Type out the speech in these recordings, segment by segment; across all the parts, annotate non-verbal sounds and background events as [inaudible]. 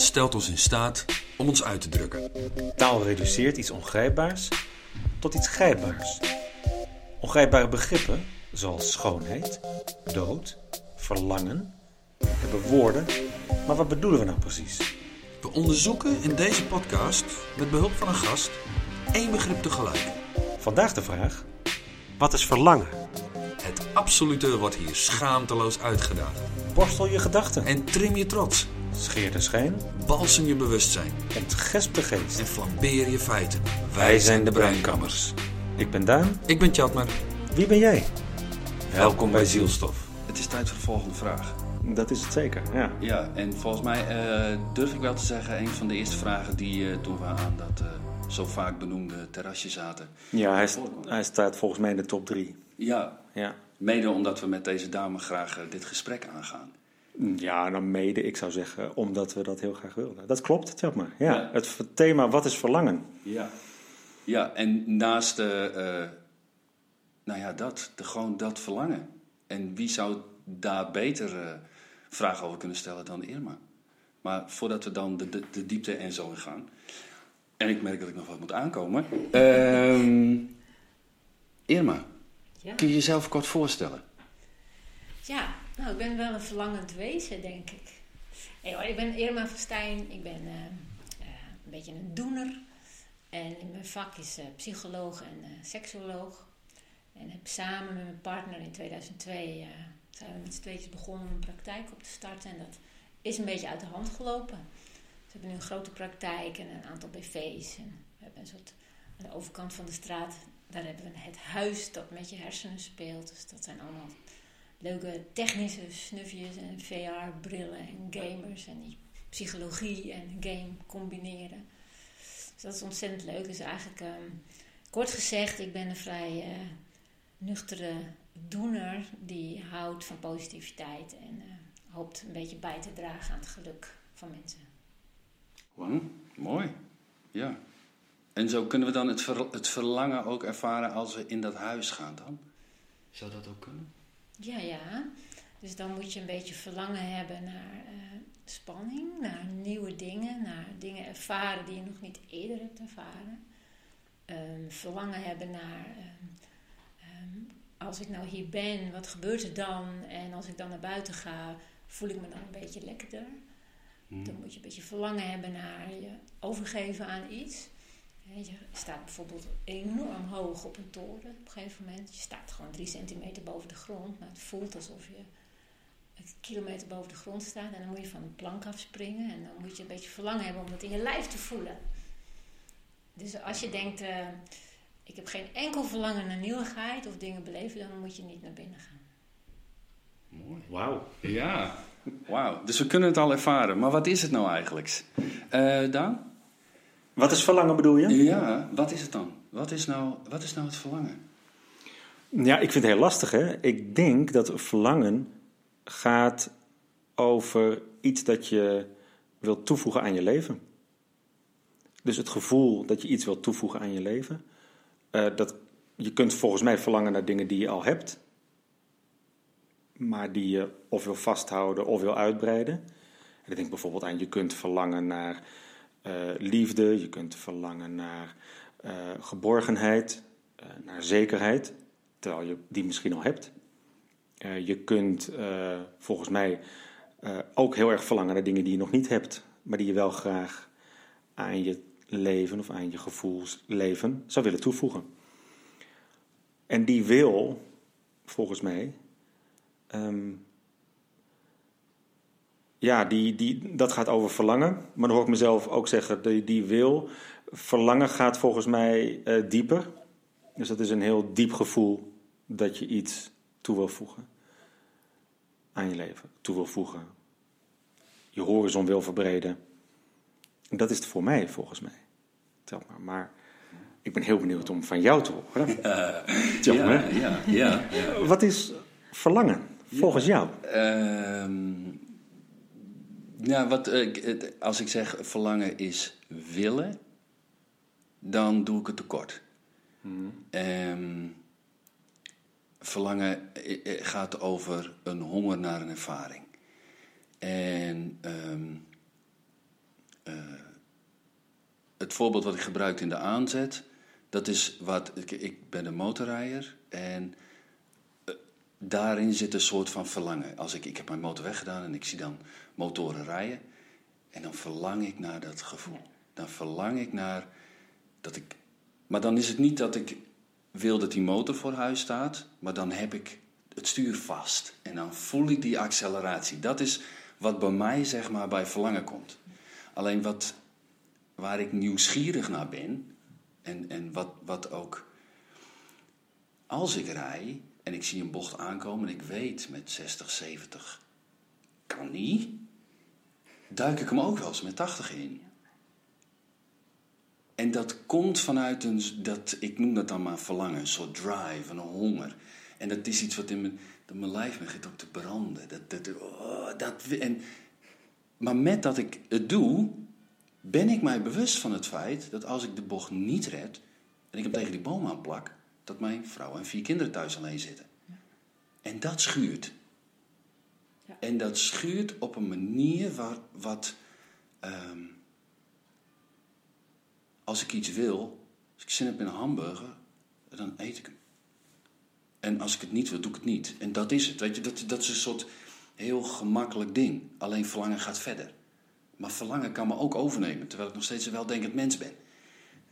Stelt ons in staat om ons uit te drukken. Taal reduceert iets ongrijpbaars tot iets grijpbaars. Ongrijpbare begrippen, zoals schoonheid, dood, verlangen, hebben woorden, maar wat bedoelen we nou precies? We onderzoeken in deze podcast, met behulp van een gast, één begrip tegelijk. Vandaag de vraag: wat is verlangen? Het absolute wordt hier schaamteloos uitgedaan. Borstel je gedachten, En trim je trots, scheer de schijn, balsem je bewustzijn ontgesp de geest. en flambeer je feiten. Wij zijn de Breinkammers. Ik ben Daan, Ik ben Tjatmer. wie ben jij? Welkom bij Zielstof. Het is tijd voor de volgende vraag. Dat is het zeker, ja. Ja, en volgens mij eh, durf ik wel te zeggen, een van de eerste vragen die eh, toen we aan dat eh, zo vaak benoemde terrasje zaten. Ja, hij, st- hij staat volgens mij in de top drie. Ja, Ja. mede omdat we met deze dame graag dit gesprek aangaan. Ja, dan mede, ik zou zeggen, omdat we dat heel graag wilden. Dat klopt, zeg maar. Ja, Ja. Het thema wat is verlangen? Ja. Ja, en naast eh, eh, nou ja, dat, de, gewoon dat verlangen. En wie zou daar beter eh, vragen over kunnen stellen dan Irma? Maar voordat we dan de, de, de diepte en zo in gaan. En ik merk dat ik nog wat moet aankomen. Ehm, Irma, Ja. kun je jezelf kort voorstellen? ja, nou, ik ben wel een verlangend wezen, denk ik. Ik ben Irma Verstijn, ik ben eh, eh, een beetje een doener. En mijn vak is eh, psycholoog en seksuoloog. En heb samen met mijn partner in 2002 eh, zijn we met z'n begonnen om een praktijk op te starten. En dat is een beetje uit de hand gelopen. We hebben nu een grote praktijk en een aantal BV's. We hebben een soort aan de overkant van de straat, daar hebben we het huis dat met je hersenen speelt. Dus dat zijn allemaal leuke technische snufjes en VR-brillen en gamers en die psychologie en game combineren. Dus dat is ontzettend leuk. Dus eigenlijk, ehm, kort gezegd, ik ben een vrij eh, nuchtere doener die houdt van positiviteit en eh, hoopt een beetje bij te dragen aan het geluk van mensen. Wauw, mooi. Ja. En zo kunnen we dan het, ver- het verlangen ook ervaren als we in dat huis gaan dan? Zou dat ook kunnen? Ja, ja. Dus dan moet je een beetje verlangen hebben naar eh, spanning, naar nieuwe dingen, naar dingen ervaren die je nog niet eerder hebt ervaren. Ehm, verlangen hebben naar, ehm, ehm, als ik nou hier ben, wat gebeurt er dan? En als ik dan naar buiten ga, voel ik me dan een beetje lekkerder. Dan moet je een beetje verlangen hebben naar je overgeven aan iets. Je staat bijvoorbeeld enorm hoog op een toren op een gegeven moment. Je staat gewoon drie centimeter boven de grond, maar het voelt alsof je een kilometer boven de grond staat. En dan moet je van een plank afspringen en dan moet je een beetje verlangen hebben om dat in je lijf te voelen. Dus als je denkt, eh, ik heb geen enkel verlangen naar nieuwigheid of dingen beleven, dan moet je niet naar binnen gaan. Mooi. Wauw. Ja, wauw. Dus we kunnen het al ervaren. Maar wat is het nou eigenlijk? Eh Daan? Wat is verlangen bedoel je? Ja, wat is het dan? Wat is nou, wat is nou het verlangen? Ja, ik vind het heel lastig hè. Ik denk dat verlangen gaat over iets dat je wilt toevoegen aan je leven. Dus het gevoel dat je iets wilt toevoegen aan je leven. Eh, dat, je kunt volgens mij verlangen naar dingen die je al hebt. Maar die je of wil vasthouden of wil uitbreiden. En ik denk bijvoorbeeld aan, je kunt verlangen naar liefde. Je kunt verlangen naar eh, geborgenheid, eh, naar zekerheid terwijl je die misschien al hebt. Eh, je kunt eh, volgens mij eh, ook heel erg verlangen naar dingen die je nog niet hebt, maar die je wel graag aan je leven of aan je gevoelsleven zou willen toevoegen. En die wil, volgens mij, ehm, ja, die, die, dat gaat over verlangen. Maar dan hoor ik mezelf ook zeggen, die, die wil, verlangen gaat volgens mij eh, dieper. Dus dat is een heel diep gevoel dat je iets toe wil voegen aan je leven, toe wil voegen. Je horizon wil verbreden. En dat is het voor mij, volgens mij. Tel maar. Maar ik ben heel benieuwd om van jou te horen. Tel ja, maar. ja, ja, ja. Wat is verlangen, volgens jou? Ehm, ja, wat, eh, als ik zeg verlangen is willen, dan doe ik het tekort. Ehm, verlangen eh, eh, gaat over een honger naar een ervaring. En ehm, het voorbeeld wat ik gebruik in de aanzet, dat is wat. Ik, ik ben een motorrijder en daarin zit een soort van verlangen. Als ik, ik heb mijn motor weggedaan en ik zie dan motoren rijden. En dan verlang ik naar dat gevoel. Dan verlang ik naar dat ik. Maar dan is het niet dat ik wil dat die motor voor huis staat, maar dan heb ik het stuur vast. En dan voel ik die acceleratie. Dat is wat bij mij zeg maar bij verlangen komt. Alleen wat, waar ik nieuwsgierig naar ben, en, en wat, wat ook. Als ik rij en ik zie een bocht aankomen en ik weet met 60, 70 kan niet, duik ik hem ook wel eens met 80 in. En dat komt vanuit een, dat, ik noem dat dan maar verlangen, een soort drive, een honger. En dat is iets wat in mijn, dat mijn lijf begint ook te branden. Dat, dat, oh, dat, en, maar met dat ik het doe, ben ik mij bewust van het feit dat als ik de bocht niet red en ik hem tegen die boom aanplak, dat mijn vrouw en vier kinderen thuis alleen zitten. En dat schuurt. Ja. En dat schuurt op een manier waar, wat. Um, als ik iets wil, als ik zin heb in een hamburger, dan eet ik hem. En als ik het niet wil, doe ik het niet. En dat is het. Weet je, dat, dat is een soort heel gemakkelijk ding. Alleen verlangen gaat verder. Maar verlangen kan me ook overnemen, terwijl ik nog steeds een weldenkend mens ben.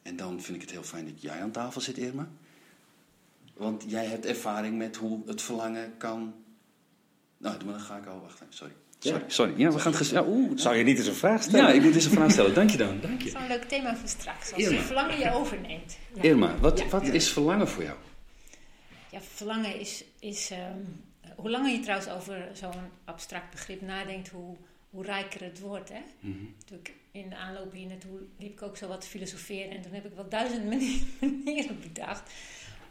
En dan vind ik het heel fijn dat jij aan tafel zit, Irma. Want jij hebt ervaring met hoe het verlangen kan. Nou, dan ga ik al. Wacht even, sorry. Sorry, sorry. Ja, we gaan het ja, oeh, Zou je niet eens een vraag stellen? Ja, ik moet eens een vraag stellen. Dank je dan. Dank je. Dat is een leuk thema voor straks. Als je verlangen je overneemt. Ja. Irma, wat, wat is verlangen voor jou? Ja, verlangen is... is um, hoe langer je trouwens over zo'n abstract begrip nadenkt, hoe, hoe rijker het wordt. Hè? Mm -hmm. in de aanloop hier naartoe liep ik ook zo wat te filosoferen. En toen heb ik wel duizend [laughs] manieren bedacht.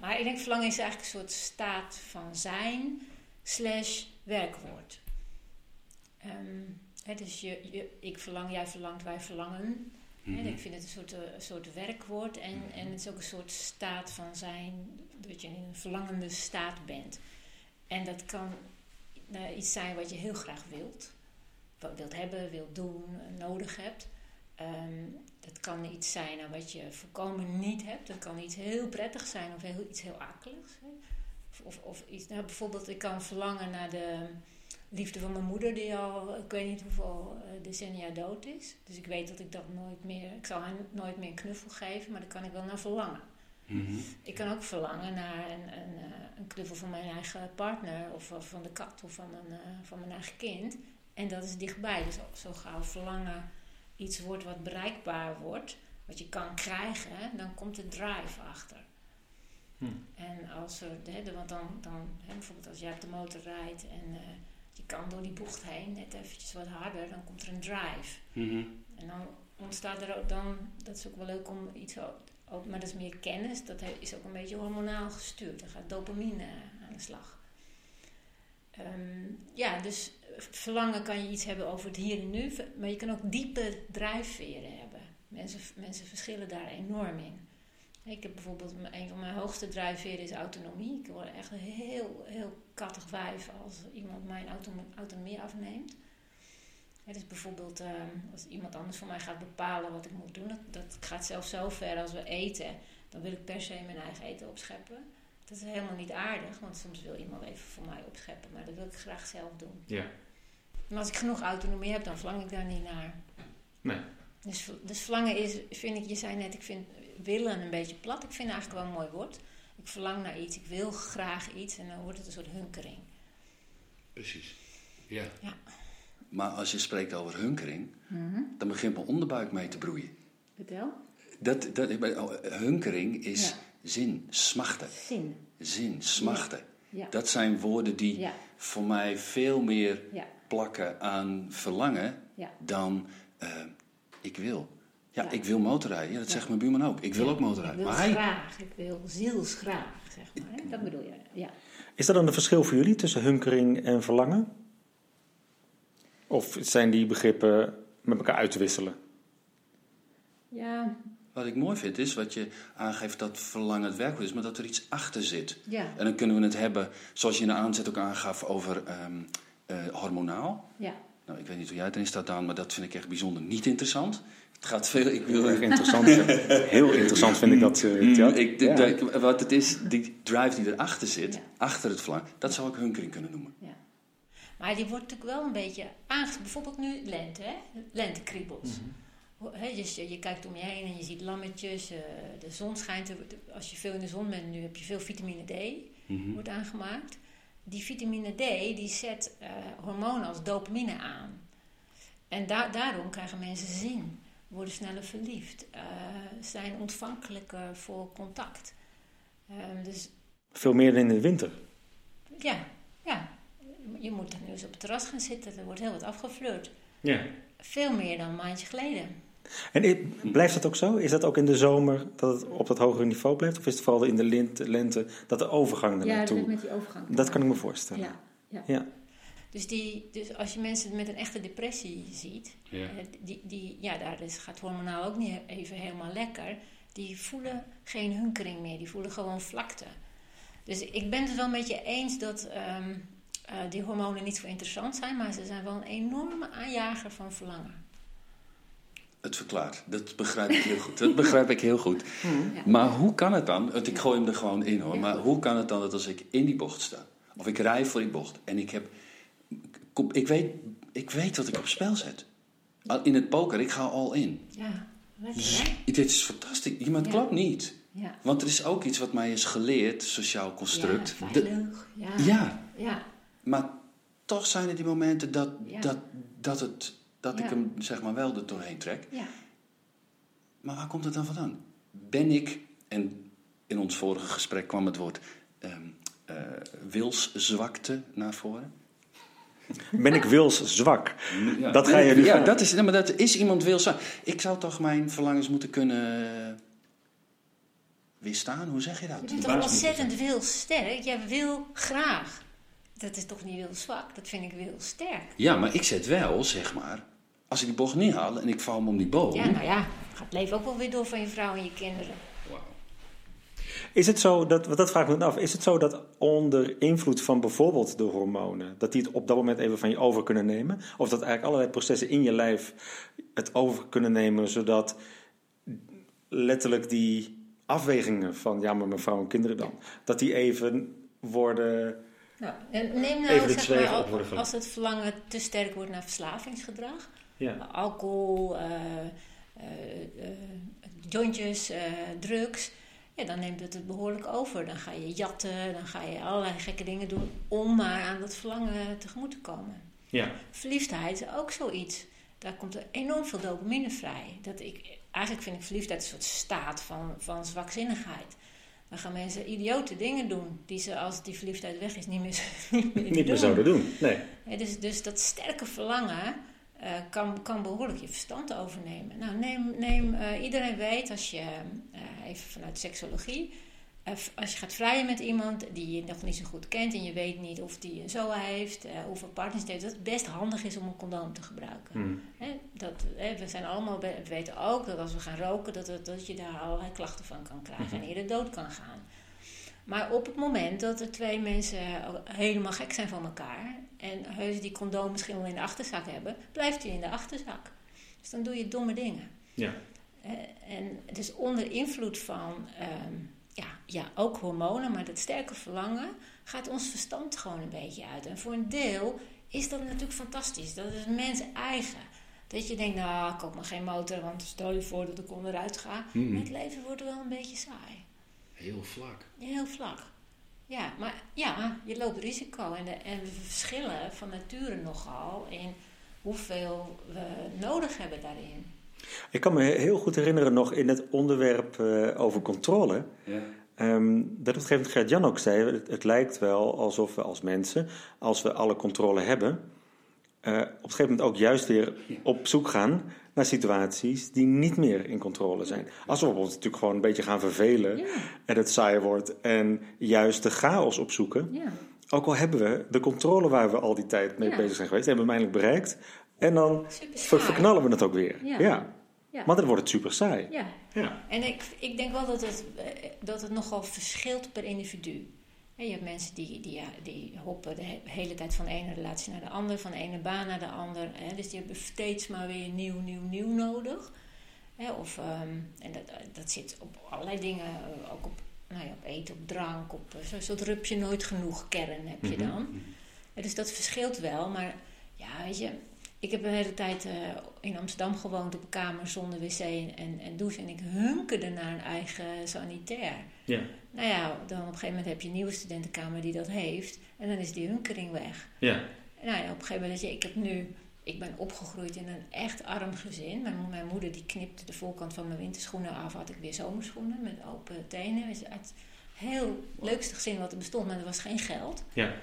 Maar ik denk verlangen is eigenlijk een soort staat van zijn slash werkwoord. Um, hè, dus je, je, ik verlang, jij verlangt, wij verlangen. Mm ik vind het een soort, een eh, soort werkwoord. En, mhm. en het is ook een soort staat van zijn, dat je in een verlangende staat bent. En dat kan uh, iets zijn wat je heel graag wilt. Wat wilt hebben, wilt doen, nodig hebt. Um, dat kan iets zijn wat je volkomen niet hebt. Dat kan iets heel prettigs zijn of heel, iets heel akeligs. Of, of, of, iets, nou, bijvoorbeeld, ik kan verlangen naar de liefde van mijn moeder, die al, ik weet niet hoeveel uh, decennia dood is. Dus ik weet dat ik dat nooit meer, ik zal haar nooit meer een knuffel geven, maar daar kan ik wel naar verlangen. Mhm. Ik kan ook verlangen naar een, een, eh, een, knuffel van mijn eigen partner, of, van de kat, of van, een, uh, van mijn eigen kind. En dat is dichtbij. Dus zo gauw verlangen iets wordt wat bereikbaar wordt, wat je kan krijgen, dan komt de drive achter. Hm. En als er, hè, want dan, dan hè, bijvoorbeeld als jij op de motor rijdt en uh, je kan door die bocht heen, net eventjes wat harder, dan komt er een drive. Mm En dan ontstaat er ook dan, dat is ook wel leuk om iets ook, maar dat is meer kennis, dat is ook een beetje hormonaal gestuurd. Dan gaat dopamine aan de slag. Um, ja, dus verlangen kan je iets hebben over het hier en nu, maar je kan ook diepe drijfveren hebben. Mensen, mensen verschillen daar enorm in. Ik heb bijvoorbeeld een van mijn hoogste drijfveren is autonomie. Ik word echt heel, heel kattig wijf als iemand mijn autonomie afneemt. Het is bijvoorbeeld ehm, als iemand anders voor mij gaat bepalen wat ik moet doen. Dat, dat gaat zelfs zo ver als we eten. Dan wil ik per se mijn eigen eten opscheppen. Dat is helemaal niet aardig, want soms wil iemand even voor mij opscheppen. Maar dat wil ik graag zelf doen. Ja. Maar als ik genoeg autonomie heb, dan verlang ik daar niet naar. Nee. Dus, dus verlangen is, vind ik, je zei net, ik vind willen een beetje plat. Ik vind het eigenlijk wel een mooi woord. Ik verlang naar iets, ik wil graag iets en dan wordt het een soort hunkering. Precies, ja. ja. Maar als je spreekt over hunkering, mhm. dan begint mijn onderbuik mee te broeien. Vertel. Dat, dat, hunkering is zin, smachten. Zin. Zin, smachten. Ja. Dat zijn woorden die voor mij veel meer plakken aan verlangen dan uh, ik wil. Ja, ik wil motorrijden. Ja, dat zegt mijn buurman ook. Ik wil ook motorrijden. Ik wil maar graag. Ik wil zielsgraag, zeg maar. Hè? Dat bedoel je, ja. Is er dan een verschil voor jullie tussen hunkering en verlangen? Of zijn die begrippen met elkaar uit te wisselen? Ja. Wat ik mooi vind is wat je aangeeft dat verlangen het werkwoord is, maar dat er iets achter zit. Ja. En dan kunnen we het hebben, zoals je in de aanzet ook aangaf, over um, uh, hormonaal. Ja. Nou, ik weet niet hoe jij erin staat, Daan, maar dat vind ik echt bijzonder niet interessant. Het gaat veel. Ik wil Heel interessant. Heel interessant vind ik dat. eh, Mm, ik, de- Ja. de- wat het is, die drive die erachter zit, Ja. achter het verlangen, dat zou ik hunkering kunnen noemen. Ja. Maar die wordt natuurlijk wel een beetje aange... Bijvoorbeeld nu lente, hè? Lentekriebels. Hè, dus je, je kijkt om je heen en je ziet lammetjes, eh, de zon schijnt. Als je veel in de zon bent, nu heb je veel vitamine D, wordt aangemaakt. Die vitamine D, die zet eh, hormonen als dopamine aan. En da- daarom krijgen mensen zin, worden sneller verliefd, eh, zijn ontvankelijker voor contact. Ehm, dus Veel meer dan in de winter. ja, ja. Je moet er nu eens op het terras gaan zitten. Er wordt heel wat afgeflirt. Ja. Veel meer dan een maandje geleden. En blijft dat ook zo? Is dat ook in de zomer dat het op dat hogere niveau blijft? Of is het vooral in de lente dat de overgang er naartoe? met die overgang. Dat kan ik me voorstellen. Ja, ja. Ja. Dus, die, dus als je mensen met een echte depressie ziet, eh, die, die, ja, daar is, gaat hormonaal ook niet even helemaal lekker. Die voelen geen hunkering meer, die voelen gewoon vlakte. Dus ik ben het wel met je eens dat ehm, eh, die hormonen niet zo interessant zijn, maar ze zijn wel een enorme aanjager van verlangen. Het verklaart. Dat begrijp ik heel goed. Dat begrijp ik heel goed. [laughs] Ja. Maar hoe kan het dan? Want ik gooi hem er gewoon in hoor. Maar hoe kan het dan dat als ik in die bocht sta, of ik rij voor die bocht en ik heb. Ik weet, ik weet wat ik op spel zet. In het poker, ik ga al in. Ja, lekker? Dit is fantastisch. Het Ja. klopt niet. Ja. Want er is ook iets wat mij is geleerd, sociaal construct. Ja, De-. Ja. ja, ja. maar toch zijn er die momenten dat, dat, dat, het, dat ik hem zeg maar wel er doorheen trek. ja. Maar waar komt het dan vandaan? Ben ik, en in ons vorige gesprek kwam het woord ehm, eh, wilszwakte naar voren. [laughs] Ben ik wils zwak? Ja. Dat ga je nu Ja, dat is, maar dat is iemand wilszwak. Ik zou toch mijn verlangens moeten kunnen weerstaan? Hoe zeg je dat? Je bent toch ontzettend wil sterk? Jij wil graag. Dat is toch niet wil zwak? Dat vind ik wil sterk. Ja, maar ik zet wel, zeg maar, als ik die bocht niet haal en ik val hem om die boom. Ja, nou ja, gaat het leven ook wel weer door van je vrouw en je kinderen. Wauw. Is het zo, dat, want dat vraag ik me af, is het zo dat onder invloed van bijvoorbeeld de hormonen, dat die het op dat moment even van je over kunnen nemen? Of dat eigenlijk allerlei processen in je lijf het over kunnen nemen, zodat letterlijk die afwegingen van, ja maar mijn vrouw en kinderen dan, dat die even worden... Nou, en neem Even nou de zeg maar, als het verlangen te sterk wordt naar verslavingsgedrag. Ja. Alcohol, eh, eh, eh, jointjes, drugs. Ja, dan neemt het het behoorlijk over. Dan ga je jatten, dan ga je allerlei gekke dingen doen om maar aan dat verlangen tegemoet te komen. Ja. Verliefdheid is ook zoiets. Daar komt er enorm veel dopamine vrij. Dat ik, eigenlijk vind ik verliefdheid een soort staat van, van zwakzinnigheid. Dan gaan mensen idiote dingen doen die ze als die verliefdheid weg is niet meer, [laughs] niet meer, Niet meer doen. zouden doen. Nee. Dus, dus dat sterke verlangen eh, kan, kan behoorlijk je verstand overnemen. Nou, neem, neem eh, iedereen weet als je, eh, even vanuit seksologie, als je gaat vrijen met iemand die je nog niet zo goed kent en je weet niet of die een ZOA heeft, hoeveel partners het heeft, dat het best handig is om een condoom te gebruiken. Hm. Hè, dat, hè, we, zijn allemaal, we weten ook dat als we gaan roken, dat, het- dat je daar allerlei klachten van kan krijgen en eerder dood kan gaan. Maar op het moment dat er twee mensen helemaal gek zijn van elkaar en heus die condoom misschien wel in de achterzak hebben, blijft die in de achterzak. Dus dan doe je domme dingen. Ja. Eh, en dus onder invloed van, ehm, ja, ja, ook hormonen, maar dat sterke verlangen, gaat ons verstand gewoon een beetje uit. En voor een deel is dat natuurlijk fantastisch. Dat is mens eigen. Dat je denkt, nou, ik koop maar geen motor, want stel je voor dat ik onderuit ga. Maar het leven wordt wel een beetje saai. Heel vlak. Heel vlak. Ja, maar ja, je loopt risico. En, de, en we verschillen van nature nogal in hoeveel we nodig hebben daarin. Ik kan me heel goed herinneren nog in het onderwerp eh, over controle. Ja. Ehm, dat op een gegeven moment Gert-Jan ook zei, het, het lijkt wel alsof we als mensen, als we alle controle hebben, eh, op een gegeven moment ook juist weer op zoek gaan naar situaties die niet meer in controle zijn. Als we ons natuurlijk gewoon een beetje gaan vervelen Ja, en het saai wordt en juist de chaos opzoeken, ja. ook al hebben we de controle waar we al die tijd mee Ja. bezig zijn geweest, hebben we hem eindelijk bereikt en dan verknallen we het ook weer. Ja. ja. Ja. Maar dan wordt het super saai. ja. Ja. En ik, ik denk wel dat het, eh, dat het nogal verschilt per individu. En je hebt mensen die, die, die hoppen de he- hele tijd van de ene relatie naar de andere, van de ene baan naar de ander. Hè? Dus die hebben steeds maar weer nieuw, nieuw, nieuw nodig. Hè? Of, ehm, en dat, dat zit op allerlei dingen, eh, ook op, nou ja, op eten, op drank, op eh, zo'n soort rupje nooit genoeg kern heb je Mhm. dan. Ja, dus dat verschilt wel, maar ja, weet je, ik heb een hele tijd eh, in Amsterdam gewoond op een kamer zonder wc en, en douche en ik hunkerde naar een eigen sanitair. Ja. Nou ja, dan op een gegeven moment heb je een nieuwe studentenkamer die dat heeft. En dan is die hunkering weg. Ja. Nou ja, op een gegeven moment, je, ik heb nu... Ik ben opgegroeid in een echt arm gezin. Mijn, mijn moeder die knipte de voorkant van mijn winterschoenen af. Had ik weer zomerschoenen met open tenen. Dus het heel leukste gezin wat er bestond, maar er was geen geld. Ja.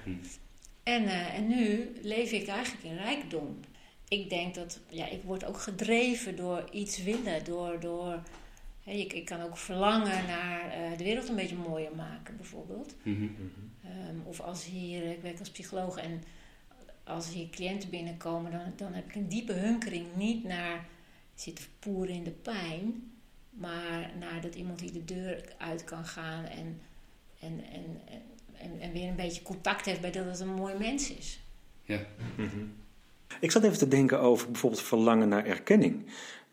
En, eh, en nu leef ik eigenlijk in rijkdom. Ik denk dat, ja, ik word ook gedreven door iets willen. Door, door, ik, ik kan ook verlangen naar eh, de wereld een beetje mooier maken, bijvoorbeeld. Mhm. Ehm, of als hier, ik werk als psycholoog en als hier cliënten binnenkomen, dan, dan heb ik een diepe hunkering niet naar zitten poeren in de pijn, maar naar dat iemand die de deur uit kan gaan en, en, en, en, en, en weer een beetje contact heeft bij dat het een mooi mens is. Ja. Ik zat even te denken over bijvoorbeeld verlangen naar erkenning.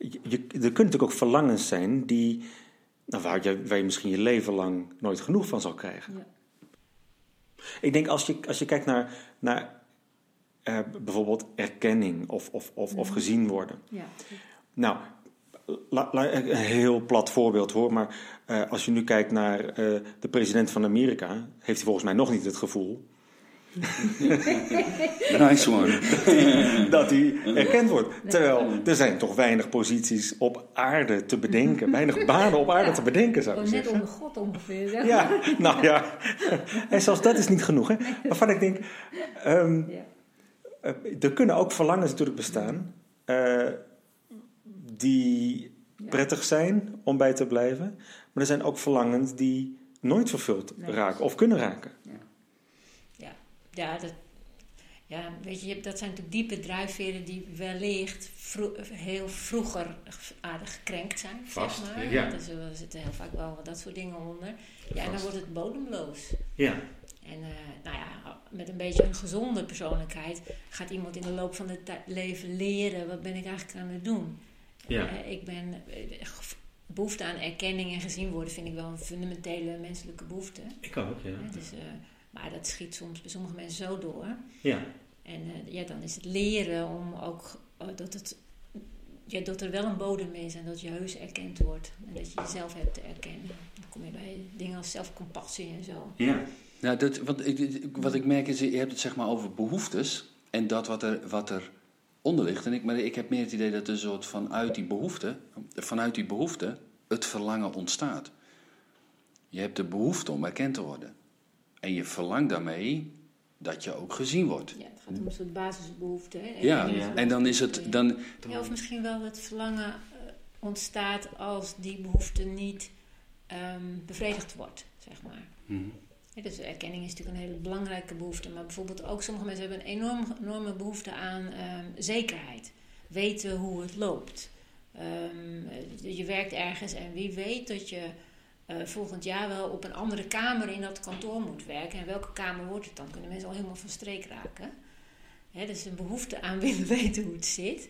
Je, je- er kunnen natuurlijk ook verlangens zijn die, nou, waar, je, waar je misschien je leven lang nooit genoeg van zal krijgen. Ja. Ik denk als je, als je kijkt naar, naar eh, bijvoorbeeld erkenning of, of, of, of gezien worden. Ja. Nou, la- la- een heel plat voorbeeld hoor, maar eh, als je nu kijkt naar eh, de president van Amerika, heeft hij volgens mij nog niet het gevoel [laughs] Nice one. [laughs] dat hij [laughs] erkend wordt. Terwijl er zijn toch weinig posities op aarde te bedenken, weinig banen op aarde Ja. te bedenken zou ik Gewoon net zeggen. onder God ongeveer. zeg Ja, nou ja. En zelfs dat is niet genoeg. Hè? Waarvan ik denk, ehm, Ja. eh, er kunnen ook verlangens natuurlijk bestaan eh, die Ja. prettig zijn om bij te blijven. Maar er zijn ook verlangens die nooit vervuld Nee. raken of kunnen raken. Ja, dat, ja, weet je, dat zijn natuurlijk diepe drijfveren die wellicht vro- heel vroeger aardig gekrenkt zijn, Vast, zeg maar. ja. Dus er zitten heel vaak wel dat soort dingen onder. Ja, en dan wordt het bodemloos. Ja. En eh, nou ja, met een beetje een gezonde persoonlijkheid gaat iemand in de loop van het leven leren, wat ben ik eigenlijk aan het doen? Ja. Eh, ik ben, eh, behoefte aan erkenning en gezien worden vind ik wel een fundamentele menselijke behoefte. Ik ook, ja. Dus, eh, maar dat schiet soms bij sommige mensen zo door. Ja. En eh, ja, dan is het leren om ook eh, dat, het, ja, dat er wel een bodem is en dat je heus erkend wordt. En dat je jezelf hebt te erkennen. Dan kom je bij dingen als zelfcompassie en zo. Ja. Nou, dat, wat, ik, ik- wat ik merk is, je hebt het zeg maar over behoeftes en dat wat er, wat er onder ligt. En ik, maar ik heb meer het idee dat er een soort vanuit die behoefte, vanuit die behoefte het verlangen ontstaat. Je hebt de behoefte om erkend te worden. En je verlangt daarmee dat je ook gezien wordt. Ja, het gaat om een soort basisbehoefte. Hè? Ja, is en dan is het, dan, Ja, of misschien wel het verlangen eh, ontstaat als die behoefte niet ehm, bevredigd wordt, zeg maar. Mhm. Ja, dus erkenning is natuurlijk een hele belangrijke behoefte. Maar bijvoorbeeld ook sommige mensen hebben een enorm, enorme behoefte aan ehm, zekerheid. Weten hoe het loopt. Ehm, eh, je werkt ergens en wie weet dat je eh, volgend jaar wel op een andere kamer in dat kantoor moet werken. En welke kamer wordt het dan? Kunnen mensen al helemaal van streek raken. Hè, dus een behoefte aan willen [laughs] weten hoe het zit.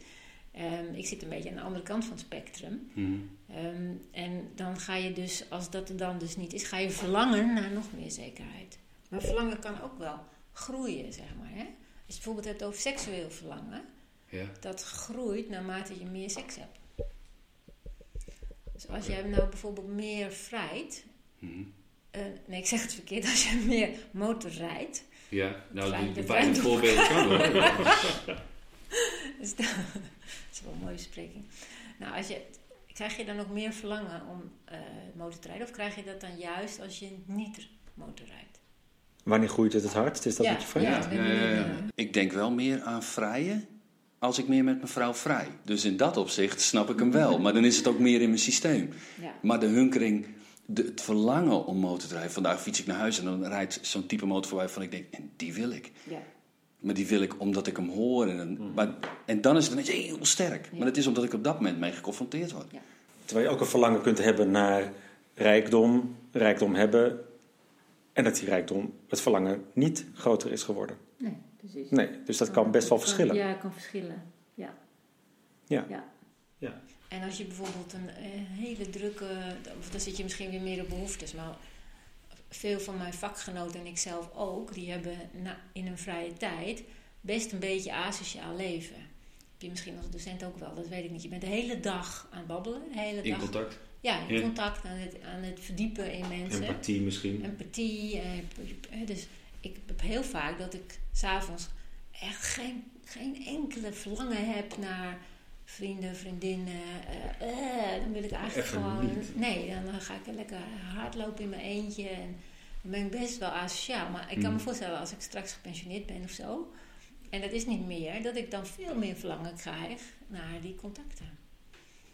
Ehm, ik zit een beetje aan de andere kant van het spectrum. Mhm. Ehm, en dan ga je dus, als dat er dan dus niet is, ga je verlangen naar nog meer zekerheid. Maar verlangen kan ook wel groeien, zeg maar. Hè? Als je het bijvoorbeeld hebt over seksueel verlangen, ja. dat groeit naarmate je meer seks hebt. Dus als jij nou bijvoorbeeld meer vrijt, Mhm. eh, nee, ik zeg het verkeerd, [laughs] als je meer motor rijdt, Ja, nou, Fijn, de, de de beide voorbeelden [laughs] kan hoor. Dus dat, [laughs] dat is wel een mooie bespreking. Nou, als je, krijg je dan ook meer verlangen om eh, motor te rijden? Of krijg je dat dan juist als je niet motor rijdt? Wanneer groeit het het hardst? Is dat Ja, wat je vraagt? ja. benieuwd naar. Ik denk wel meer aan vrijen als ik meer met mijn vrouw vrij. Dus in dat opzicht snap ik hem wel. Maar dan is het ook meer in mijn systeem. Ja. Maar de hunkering, de, het verlangen om motor te rijden. Vandaag fiets ik naar huis en dan rijdt zo'n type motor voorbij van ik denk, en die wil ik. Ja. Maar die wil ik omdat ik hem hoor. En, dan- maar, en dan is het ineens heel sterk. Ja. Maar dat is omdat ik op dat moment mee geconfronteerd word. Terwijl je ook een verlangen kunt hebben naar rijkdom, rijkdom hebben, En dat die rijkdom, het verlangen, niet groter is geworden. Nee, precies. Nee, dus dat kan best wel verschillen. Ja, kan verschillen. Ja. Ja. ja. Ja. En als je bijvoorbeeld een eh, hele drukke, of dan zit je misschien weer meer op behoeftes, maar veel van mijn vakgenoten en ik zelf ook, die hebben na, in hun vrije tijd best een beetje asociaal leven. Heb je misschien als docent ook wel, dat weet ik niet. Je bent de hele dag aan het babbelen, de hele In dag. contact. Ja, in Ja. contact, aan het, aan het verdiepen in mensen. Empathie misschien. Empathie. eh, eh, dus ik heb heel vaak dat ik s'avonds echt geen, geen enkele verlangen heb naar vrienden, vriendinnen. eh, eh, dan wil ik eigenlijk gewoon. niet. Nee, dan ga ik lekker hardlopen in mijn eentje. En dan ben ik best wel asociaal. Maar ik kan me Mm. voorstellen als ik straks gepensioneerd ben of zo. En dat is niet meer, dat ik dan veel meer verlangen krijg naar die contacten.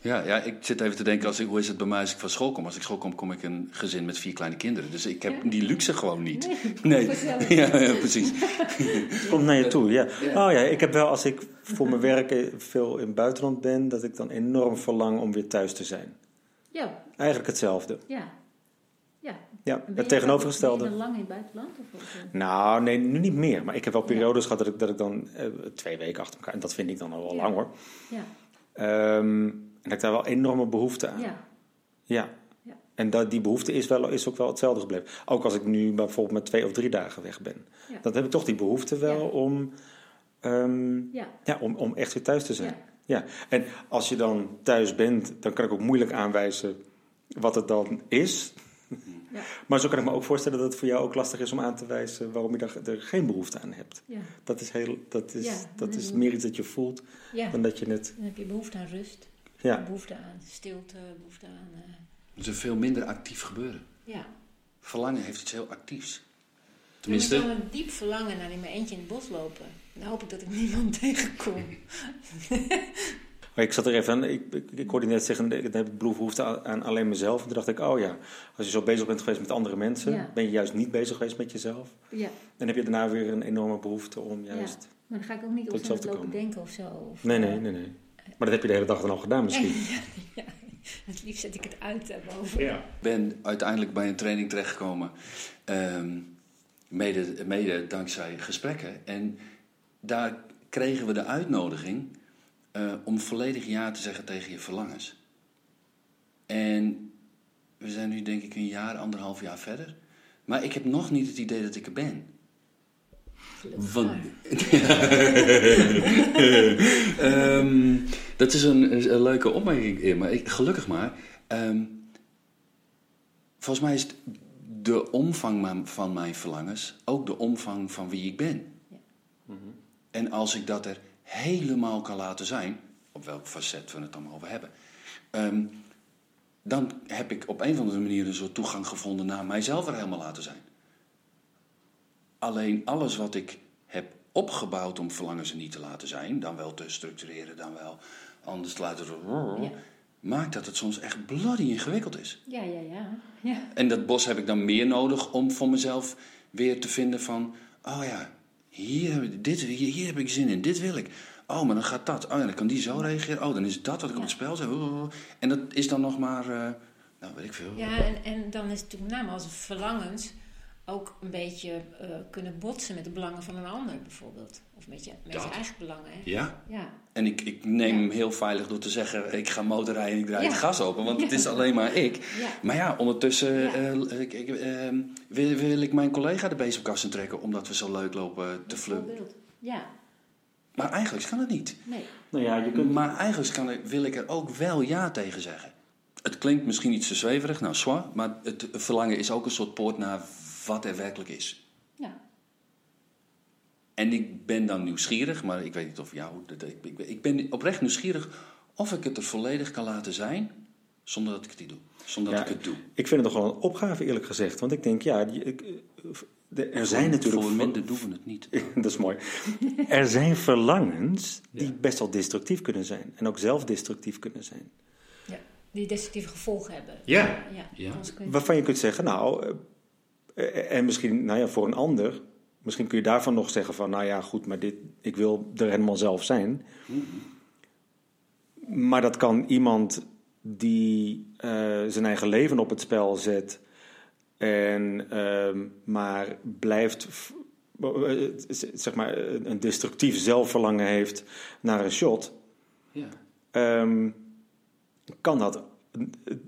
Ja, ja, ik zit even te denken, als ik, hoe is het bij mij als ik van school kom? Als ik school kom, kom ik een gezin met vier kleine kinderen. Dus ik heb Ja. die luxe gewoon niet. Nee, [laughs] [laughs] ja, ja, precies. Het [laughs] komt naar je toe, ja. Oh ja, ik heb wel als ik voor mijn werk veel in het buitenland ben, dat ik dan enorm verlang om weer thuis te zijn. Ja, Eigenlijk hetzelfde. ja. Ja, Ja, Ben je het tegenovergestelde. Ben je dan lang in het buitenland? Of? Nou, nee, nu niet meer. Maar ik heb wel periodes gehad dat ik, dat ik dan eh, twee weken achter elkaar... En dat vind ik dan al wel Ja. lang hoor. Ja, Ehm, en dat ik daar wel enorme behoefte aan. ja, Ja. Ja. En dat, die behoefte is, wel, is ook wel hetzelfde gebleven. Ook als ik nu bijvoorbeeld met twee of drie dagen weg ben. Ja. Dan heb ik toch die behoefte wel om, ehm, ja, om, om echt weer thuis te zijn. ja. En als je dan thuis bent, dan kan ik ook moeilijk aanwijzen wat het dan is. Ja. Maar zo kan ik me ook voorstellen dat het voor jou ook lastig is om aan te wijzen waarom je daar, er geen behoefte aan hebt. ja. Dat is, heel, dat is, Ja, dat is meer iets dat je voelt dan dat je het... Dan heb je behoefte aan rust, Ja, behoefte aan stilte, behoefte aan... eh, Het is veel minder actief gebeuren. ja. Verlangen heeft iets heel actiefs. En ik Tenminste, kan een diep verlangen naar in mijn eentje in het bos lopen. Dan hoop ik dat ik [laughs] niemand tegenkom. [laughs] Maar ik zat er even aan, ik, ik, ik hoorde je net zeggen, dan heb ik behoefte aan, alleen mezelf. En toen dacht ik, oh ja, als je zo bezig bent geweest met andere mensen, Ja. ben je juist niet bezig geweest met jezelf. Ja, Dan heb je daarna weer een enorme behoefte om ja. juist... Maar dan ga ik ook niet te lopen komen. denken of zo. Of, Nee, eh, nee, nee, nee. Maar dat heb je de hele dag dan al gedaan misschien. [laughs] ja. Het liefst zet ik het uit daarboven. Ja. ik ben uiteindelijk bij een training terechtgekomen. ehm, mede, mede dankzij gesprekken. En daar kregen we de uitnodiging eh, om volledig ja te zeggen tegen je verlangens. En we zijn nu denk ik een jaar, anderhalf jaar verder. Maar ik heb nog niet het idee dat ik er ben. Van- maar. [laughs] Ehm, dat is een, een leuke opmerking, Irma. Ik, gelukkig maar. Ehm, volgens mij is het de omvang van mijn verlangens ook de omvang van wie ik ben. Ja. En als ik dat er helemaal kan laten zijn, op welk facet we het dan over hebben, ehm, dan heb ik op een of andere manier een soort toegang gevonden naar mijzelf er helemaal laten zijn. Alleen alles wat ik heb opgebouwd om verlangens er niet te laten zijn, dan wel te structureren, dan wel anders te laten. Ja. maakt dat het soms echt bloody ingewikkeld is. Ja, ja, ja. ja. En dat bos heb ik dan meer nodig om voor mezelf weer te vinden van... Oh ja, hier heb, ik, dit, hier, hier heb ik zin in, dit wil ik. Oh, maar dan gaat dat. Oh ja, dan kan die zo reageren. Oh, dan is dat wat ik op het spel zet. En dat is dan nog maar... eh, nou, weet ik veel. Ja, en, en dan is het natuurlijk met name als verlangens ook een beetje eh, kunnen botsen met de belangen van een ander bijvoorbeeld. Of met je, met je eigen belangen. Hè? Ja. Ja, En ik, ik neem Ja. hem heel veilig door te zeggen... ik ga motorrijden en ik draai Ja. het gas open. Want het is alleen maar ik. ja, Maar ja, ondertussen Ja. eh, ik, ik, eh, wil, wil ik mijn collega de bezemkast trekken... omdat we zo leuk lopen te flirten. Ja, Maar eigenlijk kan het niet. nee. Nou ja, je kunt... Maar eigenlijk kan ik, wil ik er ook wel ja tegen zeggen. Het klinkt misschien iets te zweverig, nou zwaar, maar het verlangen is ook een soort poort naar wat er werkelijk is. Ja, En ik ben dan nieuwsgierig, maar ik weet niet of jou. Ik, ben oprecht nieuwsgierig of ik het er volledig kan laten zijn zonder dat ik het niet doe. Zonder Ja, dat ik het doe. Ik vind het toch wel een opgave eerlijk gezegd. Want ik denk, ja, die- ik, de- er zijn natuurlijk... Voor minder doen we het niet. [laughs] dat is mooi. Er zijn verlangens die best wel destructief kunnen zijn. En ook zelfdestructief kunnen zijn. ja. Die destructieve gevolgen hebben. Ja. Ja. Waarvan je kunt zeggen, nou, eh, en misschien, nou ja, voor een ander, misschien kun je daarvan nog zeggen van, nou ja, goed, maar dit, ik wil er helemaal zelf zijn. Maar dat kan iemand die eh, zijn eigen leven op het spel zet, En, ehm, maar blijft, eh, zeg maar, een destructief zelfverlangen heeft naar een shot, Ja. ehm, kan, dat,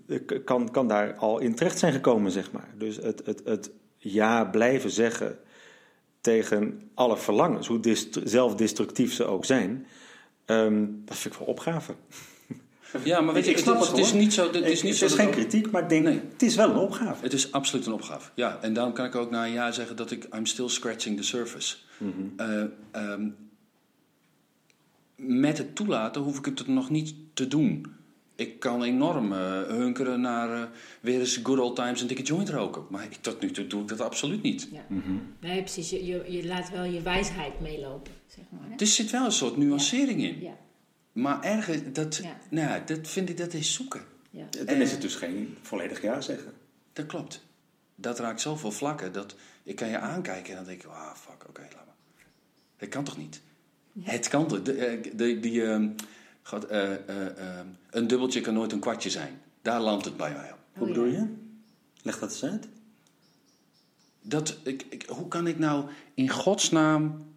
eh, kan, kan daar al in terecht zijn gekomen, zeg maar. Dus het, het, het ja blijven zeggen tegen alle verlangens, hoe zelfdestructief ze ook zijn, ehm, dat vind ik wel opgave. Ja, maar weet je, Ik het, snap het, het is niet zo... Het is, niet zo is geen kritiek, maar ik denk, Nee. het is wel een opgave. Het is absoluut een opgave. Ja, en daarom kan ik ook na een jaar zeggen dat ik... I'm still scratching the surface. Eh, ehm, met het toelaten hoef ik het nog niet te doen. Ik kan enorm eh, hunkeren naar eh, weer eens good old times en dikke joint roken. Maar ik, tot nu toe doe ik dat absoluut niet. Ja. Nee, precies. Je, je, je laat wel je wijsheid meelopen, zeg maar. Hè? Er zit wel een soort nuancering in. Ja, Maar ergens, dat, Ja. nou, ja, dat vind ik, dat is zoeken. ja. Dan is het dus geen volledig ja zeggen. Dat klopt. Dat raakt zoveel vlakken dat ik kan je aankijken en dan denk ik, ah fuck, oké, laat maar. Het kan toch niet? Het kan toch? De, eh, de, die, ehm, God, eh, eh, eh, een dubbeltje kan nooit een kwartje zijn. Daar landt het bij mij op. Hoe Oh, bedoel ja. je? Leg dat eens uit. Dat, ik, ik, hoe kan ik nou in godsnaam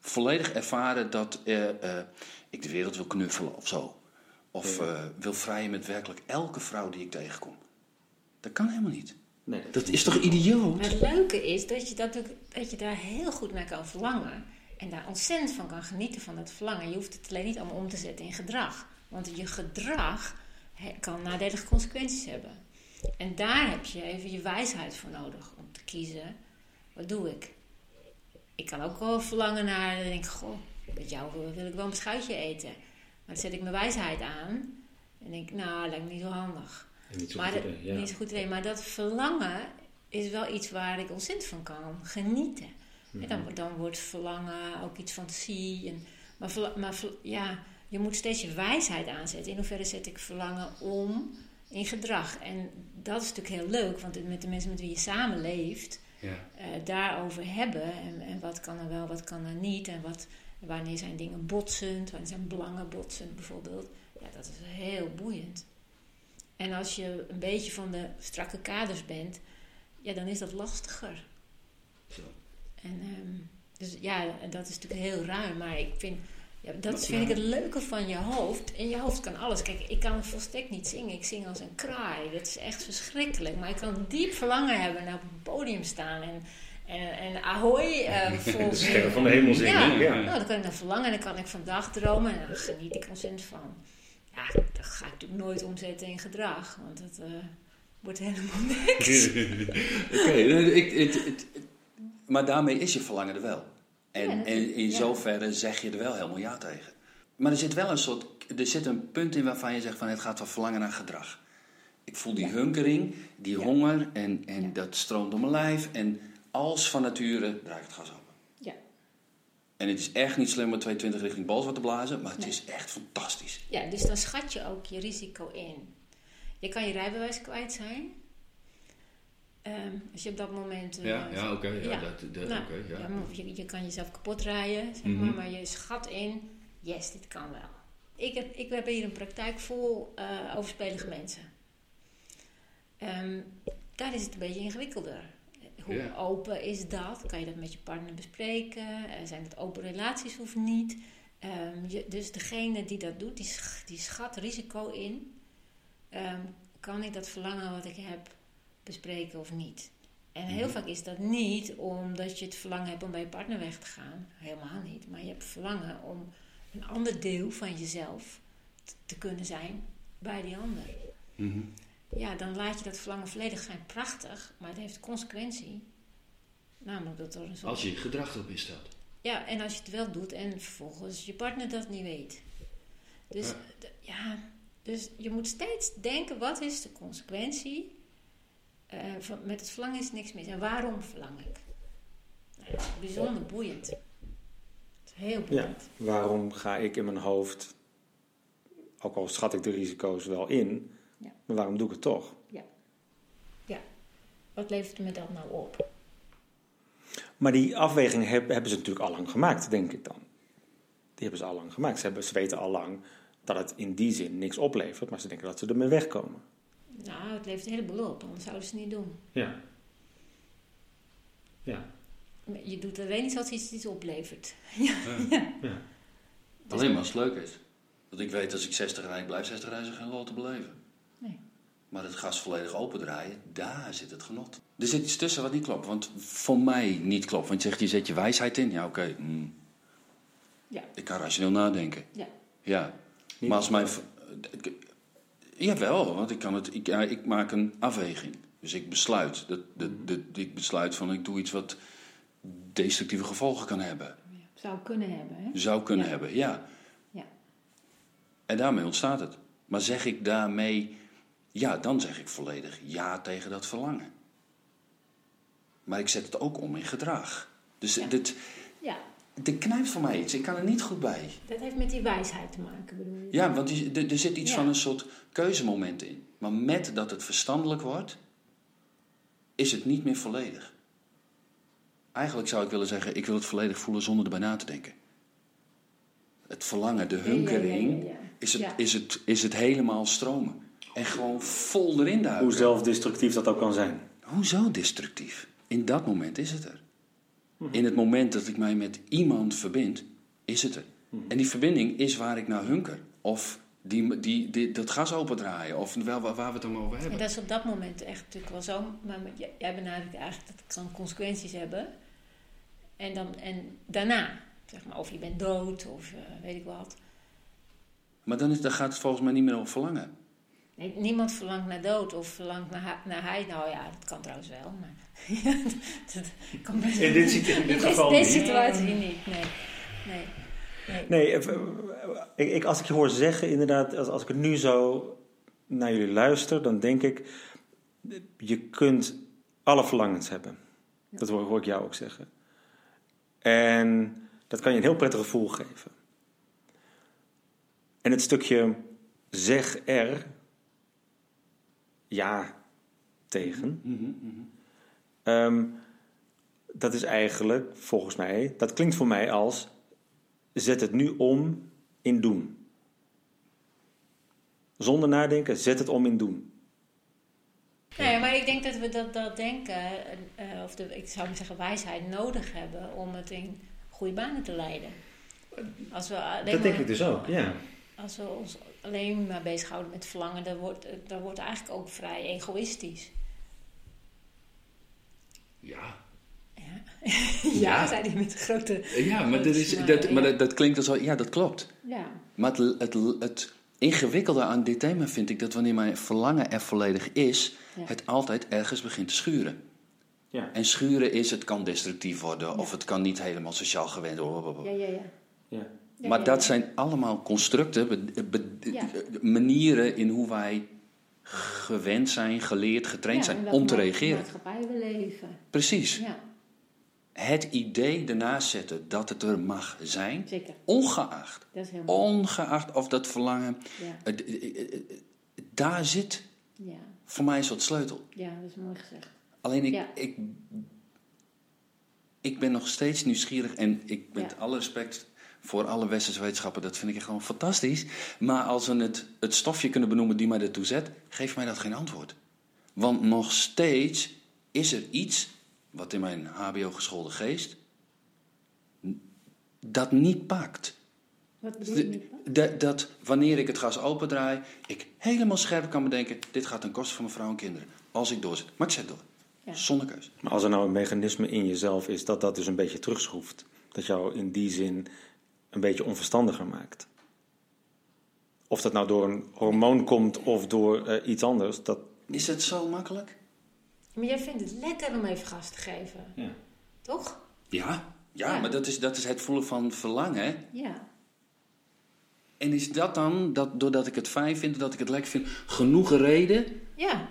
volledig ervaren dat eh, eh, ik de wereld wil knuffelen of zo? Of eh, wil vrijen met werkelijk elke vrouw die ik tegenkom? Dat kan helemaal niet. Nee, Dat is toch idioot? Maar het leuke is dat je, dat, ook, dat je daar heel goed naar kan verlangen. En daar ontzettend van kan genieten van dat verlangen. Je hoeft het alleen niet allemaal om te zetten in gedrag. Want je gedrag kan nadelige consequenties hebben. En daar heb je even je wijsheid voor nodig. Om te kiezen, wat doe ik? Ik kan ook wel verlangen naar, dan denk ik, goh, met jou wil ik wel een beschuitje eten. Maar dan zet ik mijn wijsheid aan. En denk nou, lijkt me niet zo handig. Niet zo Maar goed idee, ja. niet zo goed idee. Maar dat verlangen is wel iets waar ik ontzettend van kan genieten. En dan, dan wordt verlangen ook iets fantasie. En, maar maar ja, je moet steeds je wijsheid aanzetten. In hoeverre zet ik verlangen om in gedrag? En dat is natuurlijk heel leuk, want met de mensen met wie je samenleeft, Ja. eh, daarover hebben. En, en wat kan er wel, wat kan er niet. En wat, wanneer zijn dingen botsend, wanneer zijn belangen botsend bijvoorbeeld. Ja, dat is heel boeiend. En als je een beetje van de strakke kaders bent, ja, dan is dat lastiger. Zo. En ehm, dus ja, dat is natuurlijk heel ruim. Maar ik vind, ja, dat vind ik het leuke van je hoofd. In je hoofd kan alles. Kijk, ik kan volstrekt niet zingen. Ik zing als een kraai. Dat is echt verschrikkelijk. Maar ik kan diep verlangen hebben naar op een podium staan en, en, en ahoy [laughs] vol sterren van de hemel zingen. Ja, Ja. Nou, dan kan ik naar verlangen en dan kan ik van dag dromen. En dan geniet ik ontzettend van. Ja, dat ga ik natuurlijk nooit omzetten in gedrag. Want dat eh, wordt helemaal [laughs] niks. [laughs] Oké, eh, ik- het- het- het- maar daarmee is je verlangen er wel. En, Ja, en in ja. zoverre zeg je er wel helemaal ja tegen. Maar er zit wel een soort, er zit een punt in waarvan je zegt van het gaat van verlangen naar gedrag. Ik voel die Ja. hunkering, die honger en, en dat stroomt door mijn lijf. En als van nature draai ik het gas open. Ja. En het is echt niet slim om 220 richting Balswart te blazen, maar het Nee. is echt fantastisch. Ja, dus dan schat je ook je risico in. Je kan je rijbewijs kwijt zijn. Ehm, als je op dat moment... eh, Ja, ja oké. ja, Ja. dat- dat- nou, ja. ja, maar je, je kan jezelf kapot rijden, zeg Mhm. maar, maar je schat in, yes, dit kan wel. Ik heb, ik heb hier een praktijk vol eh, overspelige mensen. Ehm, daar is het een beetje ingewikkelder. Hoe Ja. open is dat? Kan je dat met je partner bespreken? Eh, zijn het open relaties of niet? Ehm, je, dus degene die dat doet, die, sch- die schat risico in. Kan ik dat verlangen wat ik heb bespreken of niet? En heel Mhm. vaak is dat niet omdat je het verlangen hebt om bij je partner weg te gaan. Helemaal niet. Maar je hebt verlangen om een ander deel van jezelf te kunnen zijn bij die ander. Mhm. Ja, dan laat je dat verlangen volledig zijn. Prachtig, maar het heeft consequentie. Namelijk dat er een soort... Als je gedrag erop instelt. Ja, en als je het wel doet en vervolgens je partner dat niet weet. Dus ja, dus je moet steeds denken, wat is de consequentie? Eh, van, met het verlangen is niks mis. En waarom verlang ik? Nou, dat is bijzonder boeiend. Het is heel Ja, boeiend. waarom ga ik in mijn hoofd, ook al schat ik de risico's wel in, Ja. maar waarom doe ik het toch? Wat levert me dat nou op? Maar die afweging heb- hebben ze natuurlijk al lang gemaakt, denk ik dan. Die hebben ze al lang gemaakt. Ze, hebben, ze weten al lang dat het in die zin niks oplevert, maar ze denken dat ze ermee wegkomen. Nou, het levert een heleboel op, anders zouden ze het niet doen. Ja. Ja. Je doet alleen iets als iets iets oplevert. [laughs] Ja. Ja. Alleen maar als het leuk is. Want ik weet als ik 60 rijd, blijf 60 reizen geen lol te beleven. Nee. Maar het gas volledig opendraaien, daar zit het genot. Er zit iets tussen wat niet klopt. Want voor mij niet klopt. Want je zegt, je zet je wijsheid in. Ja, oké. hmm. Ja. Ik kan rationeel nadenken. Ja. Ja. Niet- Maar als mijn... Jawel, want ik, kan het, ik, ja, ik maak een afweging. Dus ik besluit. Dat, dat, dat, ik besluit van ik doe iets wat destructieve gevolgen kan hebben. Zou kunnen hebben, hè? Zou kunnen Ja. hebben, ja. Ja. En daarmee ontstaat het. Maar zeg ik daarmee, ja, dan zeg ik volledig ja tegen dat verlangen. Maar ik zet het ook om in gedrag. Dus Ja. dit, Ja, dit knijpt voor mij iets. Ik kan er niet goed bij. dat heeft met die wijsheid te maken, bedoel je? Ja, want die, er, er zit iets Ja. van een soort keuzemoment in. Maar met dat het verstandelijk wordt, is het niet meer volledig. Eigenlijk zou ik willen zeggen, ik wil het volledig voelen zonder erbij na te denken. Het verlangen, de Ja, ja, ja, hunkering, ja, ja. Is, het, Ja. is, het, is het helemaal stromen. En gewoon vol erin duiken. Hoe zelfdestructief dat ook kan zijn. Hoezo destructief? In dat moment is het er. In het moment dat ik mij met iemand verbind, is het er. Mhm. En die verbinding is waar ik naar hunker. Of die, die, die, dat gas opendraaien. Of wel waar, waar we het dan over En hebben. dat is op dat moment echt natuurlijk wel zo. Maar jij- benadrukt eigenlijk dat het kan consequenties hebben. En, dan, en daarna, zeg maar, of je bent dood of eh, weet ik wat. Maar dan, is, dan gaat het volgens mij niet meer over verlangen. Nee, niemand verlangt naar dood of verlangt naar, naar hij. Nou ja, dat kan trouwens wel, maar [laughs] dat kan best In dit, in dit geval deze niet. situatie niet, nee. nee. nee. Nee, eh, eh, ik, als ik je hoor zeggen, inderdaad, als, als ik nu zo naar jullie luister, dan denk ik, je kunt alle verlangens hebben. Dat hoor, hoor ik jou ook zeggen. En dat kan je een heel prettig gevoel geven. En het stukje zeg er ja tegen, Ehm, dat is eigenlijk, volgens mij, dat klinkt voor mij als zet het nu om in doen. Zonder nadenken, zet het om in doen. Nee, maar ik denk dat we dat, dat denken, eh, of de, ik zou maar zeggen wijsheid, nodig hebben om het in goede banen te leiden. Als we alleen maar, dus ook, ja. Als we ons alleen maar bezighouden met verlangen, dan wordt, dan wordt het eigenlijk ook vrij egoïstisch. Ja. [laughs] Ja, ja zei hij met een grote... Ja, maar, dat, is, dat, maar dat, dat klinkt als... Ja, dat klopt. Ja, Maar het, het, het ingewikkelde aan dit thema vind ik dat wanneer mijn verlangen er volledig is, Ja. het altijd ergens begint te schuren. Ja. En schuren is, het kan destructief worden of het kan niet helemaal sociaal gewend worden. ja, ja. ja. ja. Ja, maar ja, dat zijn allemaal constructen, be- be- Ja. manieren in hoe wij gewend zijn, geleerd, getraind Ja, zijn om te reageren. maatschappij we leven. Precies. Ja, Het idee ernaast zetten dat het er mag zijn, zeker. ongeacht, Dat is ongeacht of dat verlangen, Ja, eh, eh, eh, daar zit ja, voor mij een soort sleutel. ja, dat is mooi gezegd. Alleen ik, ik, ik ben nog steeds nieuwsgierig en ik met alle respect voor alle westerse wetenschappen, dat vind ik echt gewoon fantastisch. Maar als we het, het stofje kunnen benoemen die mij ertoe zet, geeft mij dat geen antwoord. Want nog steeds is er iets wat in mijn HBO-geschoolde geest dat niet pakt. Wat bedoel je met dat? Dat, dat wanneer ik het gas opendraai, ik helemaal scherp kan bedenken: dit gaat ten koste van mijn vrouw en kinderen. Als ik doorzet. Maar ik zet door. Ja. Zonder keuze. Maar als er nou een mechanisme in jezelf is dat dat dus een beetje terugschroeft, dat jou in die zin een beetje onverstandiger maakt. Of dat nou door een hormoon komt of door eh, iets anders, dat... Is het zo makkelijk? Maar jij vindt het lekker om even gas te geven, Ja. toch? Ja. Ja, Ja. maar dat is, dat is het voelen van verlangen. Ja. En is dat dan, dat, doordat ik het fijn vind, dat ik het lekker vind, genoeg reden Ja,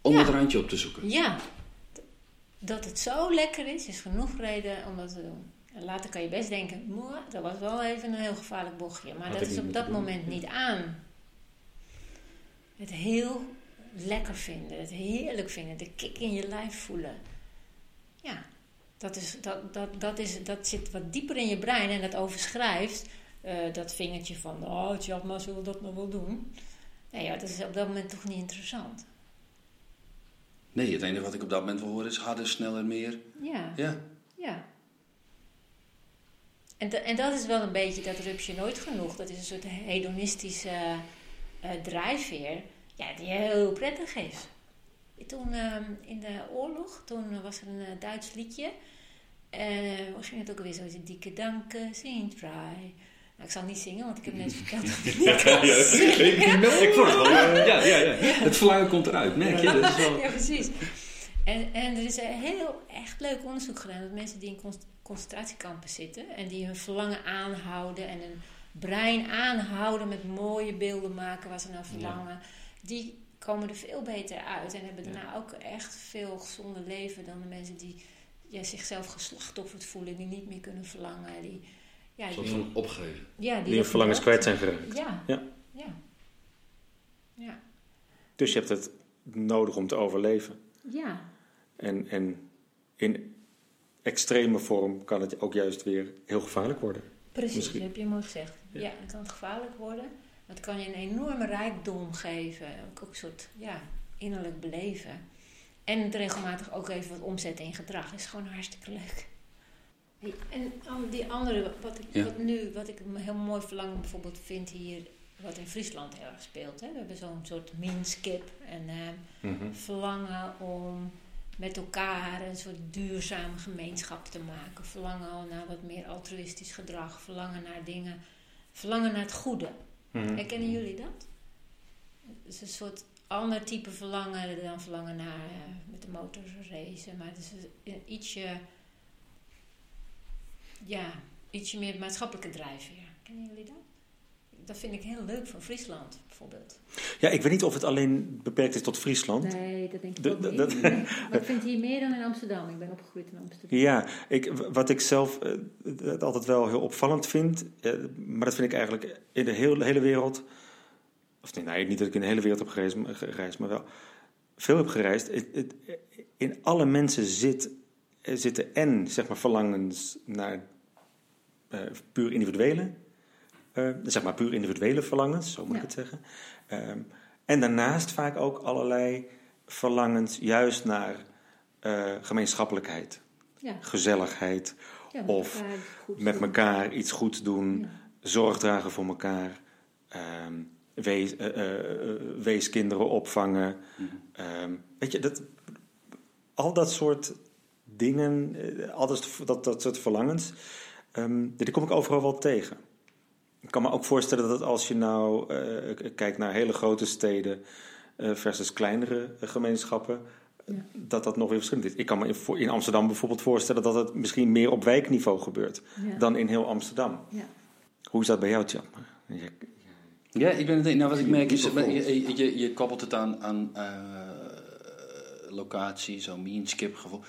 om Ja. het randje op te zoeken? ja. Dat het zo lekker is, is genoeg reden om dat te doen. En later kan je best denken, "Moe, dat was wel even een heel gevaarlijk bochtje. Maar Had dat is op dat doen. moment niet aan. Het heel lekker vinden, het heerlijk vinden, de kick in je lijf voelen. Ja, dat, is, dat, dat, dat, is, dat zit wat dieper in je brein en dat overschrijft eh, dat vingertje van, oh tja, maar zullen we dat nog wel doen? Nee, ja, dat is op dat moment toch niet interessant. Nee, het enige wat ik op dat moment wil horen is harder, sneller, meer. Ja, Ja, ja. En, en dat is wel een beetje dat rupsje nooit genoeg. Dat is een soort hedonistische eh, drijfveer. Ja, die heel prettig is. Toen ehm, in de oorlog, toen was er een eh, Duits liedje. En uh, ging het ook weer zo, dikke danken, sint vrij. Nou, ik zal niet zingen, want ik heb net [laughs] verteld dat [laughs] ik niet kan. [laughs] Ik vond het wel. ja, ja, ja. Het verlangen komt eruit, merk je? Dat is wel... Ja, precies. En, en er is een heel echt leuk onderzoek gedaan dat mensen die in concentratiekampen zitten en die hun verlangen aanhouden en hun brein aanhouden met mooie beelden maken waar ze naar verlangen, die komen er veel beter uit en hebben daarna ook echt veel gezonder leven dan de mensen die ja, zichzelf geslachtofferd voelen, die niet meer kunnen verlangen. Die, ja, soort die, van opgeven. ja, Die hun verlangens kwijt zijn geraakt. Ja. Ja. Ja. Ja. Dus je hebt het nodig om te overleven. Ja. En, en in extreme vorm kan het ook juist weer heel gevaarlijk worden. Precies, Misschien. dat heb je mooi gezegd. Ja, het kan gevaarlijk worden. Het kan je een enorme rijkdom geven. Ook ook een soort ja, innerlijk beleven. En het regelmatig ook even wat omzetten in gedrag. Is gewoon hartstikke leuk. En al die andere, wat ik, Ja. wat nu, wat ik een heel mooi verlangen bijvoorbeeld vind hier, wat in Friesland heel erg speelt. Hè? We hebben zo'n soort minskip en eh, verlangen om met elkaar een soort duurzame gemeenschap te maken. Verlangen al naar wat meer altruïstisch gedrag. Verlangen naar dingen. Verlangen naar het goede. Mhm. Herkennen jullie dat? Het is een soort ander type verlangen dan verlangen naar eh, met de motor racen. Maar het is een ietsje, ja, ietsje meer maatschappelijke drijfveer. Kennen jullie dat? Dat vind ik heel leuk van Friesland bijvoorbeeld. Ja, ik weet niet of het alleen beperkt is tot Friesland. Nee, dat denk ik De- ook de- niet. dat- Nee. Maar ik vind hier meer dan in Amsterdam. Ik ben opgegroeid in Amsterdam. Ja, ik, wat ik zelf eh, altijd wel heel opvallend vind, eh, maar dat vind ik eigenlijk in de hele, hele wereld, of nee, nee, niet dat ik in de hele wereld heb gereisd, maar, gereisd, maar wel veel heb gereisd. In alle mensen zit, er zitten en zeg maar verlangens naar eh, puur individuele, eh, zeg maar puur individuele verlangens, zo moet ik het zeggen. Ehm, en daarnaast vaak ook allerlei verlangens juist naar eh, gemeenschappelijkheid Ja, gezelligheid, ja met Of elkaar goed met doen. elkaar iets goeds doen, Ja. zorg dragen voor elkaar, ehm, wees, eh, eh, weeskinderen opvangen. Ehm, weet je, dat, al dat soort dingen, al dat, dat, dat soort verlangens, ehm, die kom ik overal wel tegen. Ik kan me ook voorstellen dat als je nou eh, kijkt naar hele grote steden eh, versus kleinere eh, gemeenschappen, Ja. dat dat nog weer verschillend is. Ik kan me in, Amsterdam bijvoorbeeld voorstellen dat het misschien meer op wijkniveau gebeurt Ja. dan in heel Amsterdam. Ja. Hoe is dat bij jou, Tjap? Je- Ja, ik ben het Nou, wat ik merk is, je, je, je koppelt het aan, aan eh, locatie, zo'n meanskip gevoel.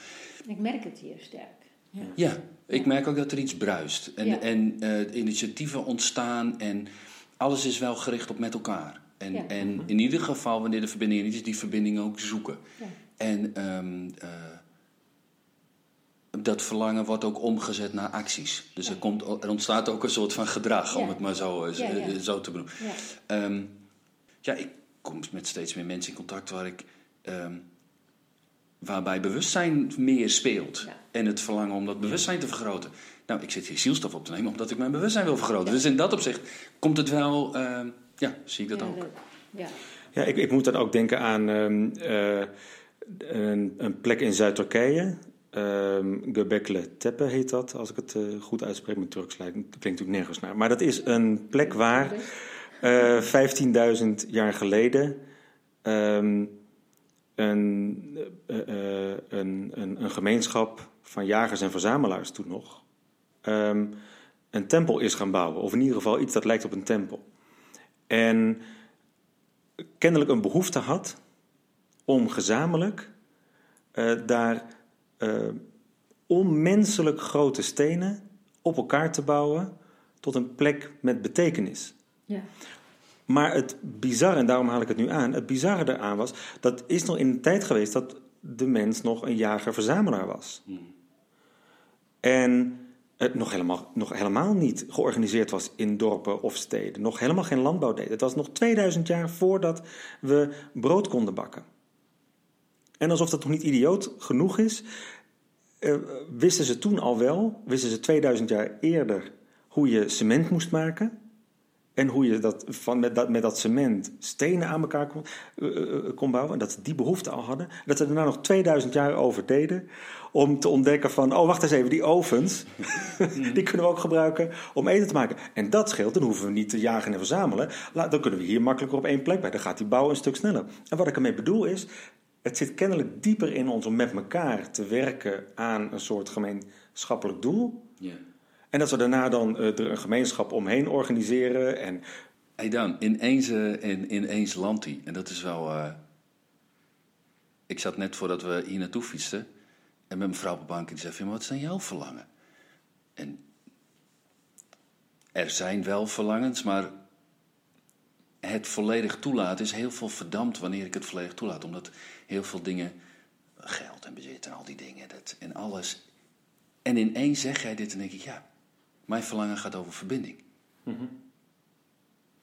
Ik merk het hier sterk. Ja. Ja, ik merk ook dat er iets bruist. En, Ja. en eh, initiatieven ontstaan en alles is wel gericht op met elkaar. En, Ja. en in ieder geval, wanneer de verbinding er niet is, die verbinding ook zoeken. Ja. En ehm, eh, dat verlangen wordt ook omgezet naar acties. Dus er, komt, er ontstaat ook een soort van gedrag, om het maar zo, eh, zo te benoemen. Ja. Ehm, ja, ik kom met steeds meer mensen in contact waar ik, ehm, waarbij bewustzijn meer speelt. En het verlangen om dat bewustzijn te vergroten. Nou, ik zit hier zielstof op te nemen omdat ik mijn bewustzijn wil vergroten. Ja. Dus in dat opzicht komt het wel, ehm, ja, zie ik dat Ja, ook. Ja. Ja, ik, ik moet dan ook denken aan ehm, eh, een, een plek in Zuid-Turkije. Ehm Göbekli Tepe heet dat, als ik het eh, goed uitspreek met Turks. lijkt- Dat klinkt natuurlijk nergens naar. Maar dat is een plek waar eh 15.000 jaar geleden ehm, een, eh, eh, een, een, een gemeenschap van jagers en verzamelaars toen nog ehm, een tempel is gaan bouwen. Of in ieder geval iets dat lijkt op een tempel. En kennelijk een behoefte had om gezamenlijk eh, daar eh, onmenselijk grote stenen op elkaar te bouwen tot een plek met betekenis. Ja. Maar het bizarre, en daarom haal ik het nu aan, het bizarre eraan was, dat is nog in een tijd geweest dat de mens nog een jager-verzamelaar was. En het nog helemaal, nog helemaal niet georganiseerd was in dorpen of steden. Nog helemaal geen landbouw deed. Het was nog 2000 jaar voordat we brood konden bakken. En alsof dat nog niet idioot genoeg is, eh, wisten ze toen al wel, wisten ze 2000 jaar eerder, hoe je cement moest maken. En hoe je dat, van, met, dat, met dat cement stenen aan elkaar kon, eh, eh, bouwen. En dat ze die behoefte al hadden. Dat ze daarna nog 2000 jaar over deden. Om te ontdekken van, oh wacht eens even, die ovens. [laughs] die kunnen we ook gebruiken om eten te maken. En dat scheelt, dan hoeven we niet te jagen en verzamelen. Dan kunnen we hier makkelijker op één plek bij. Dan gaat die bouw een stuk sneller. En wat ik ermee bedoel is, het zit kennelijk dieper in ons om met elkaar te werken aan een soort gemeenschappelijk doel. En dat we daarna dan eh, er een gemeenschap omheen organiseren. En Hey Dan, ineens, eh, in, ineens landt hij. En dat is wel... eh, Ik zat net voordat we hier naartoe fietsten... en met mevrouw op de bank en die zei... "Van, Wat zijn jouw verlangen? En er zijn wel verlangens, maar... het volledig toelaten is heel veel verdampt wanneer ik het volledig toelaat. Omdat heel veel dingen... geld en bezit en al die dingen dat, en alles... En ineens zeg jij dit en denk ik... ja, mijn verlangen gaat over verbinding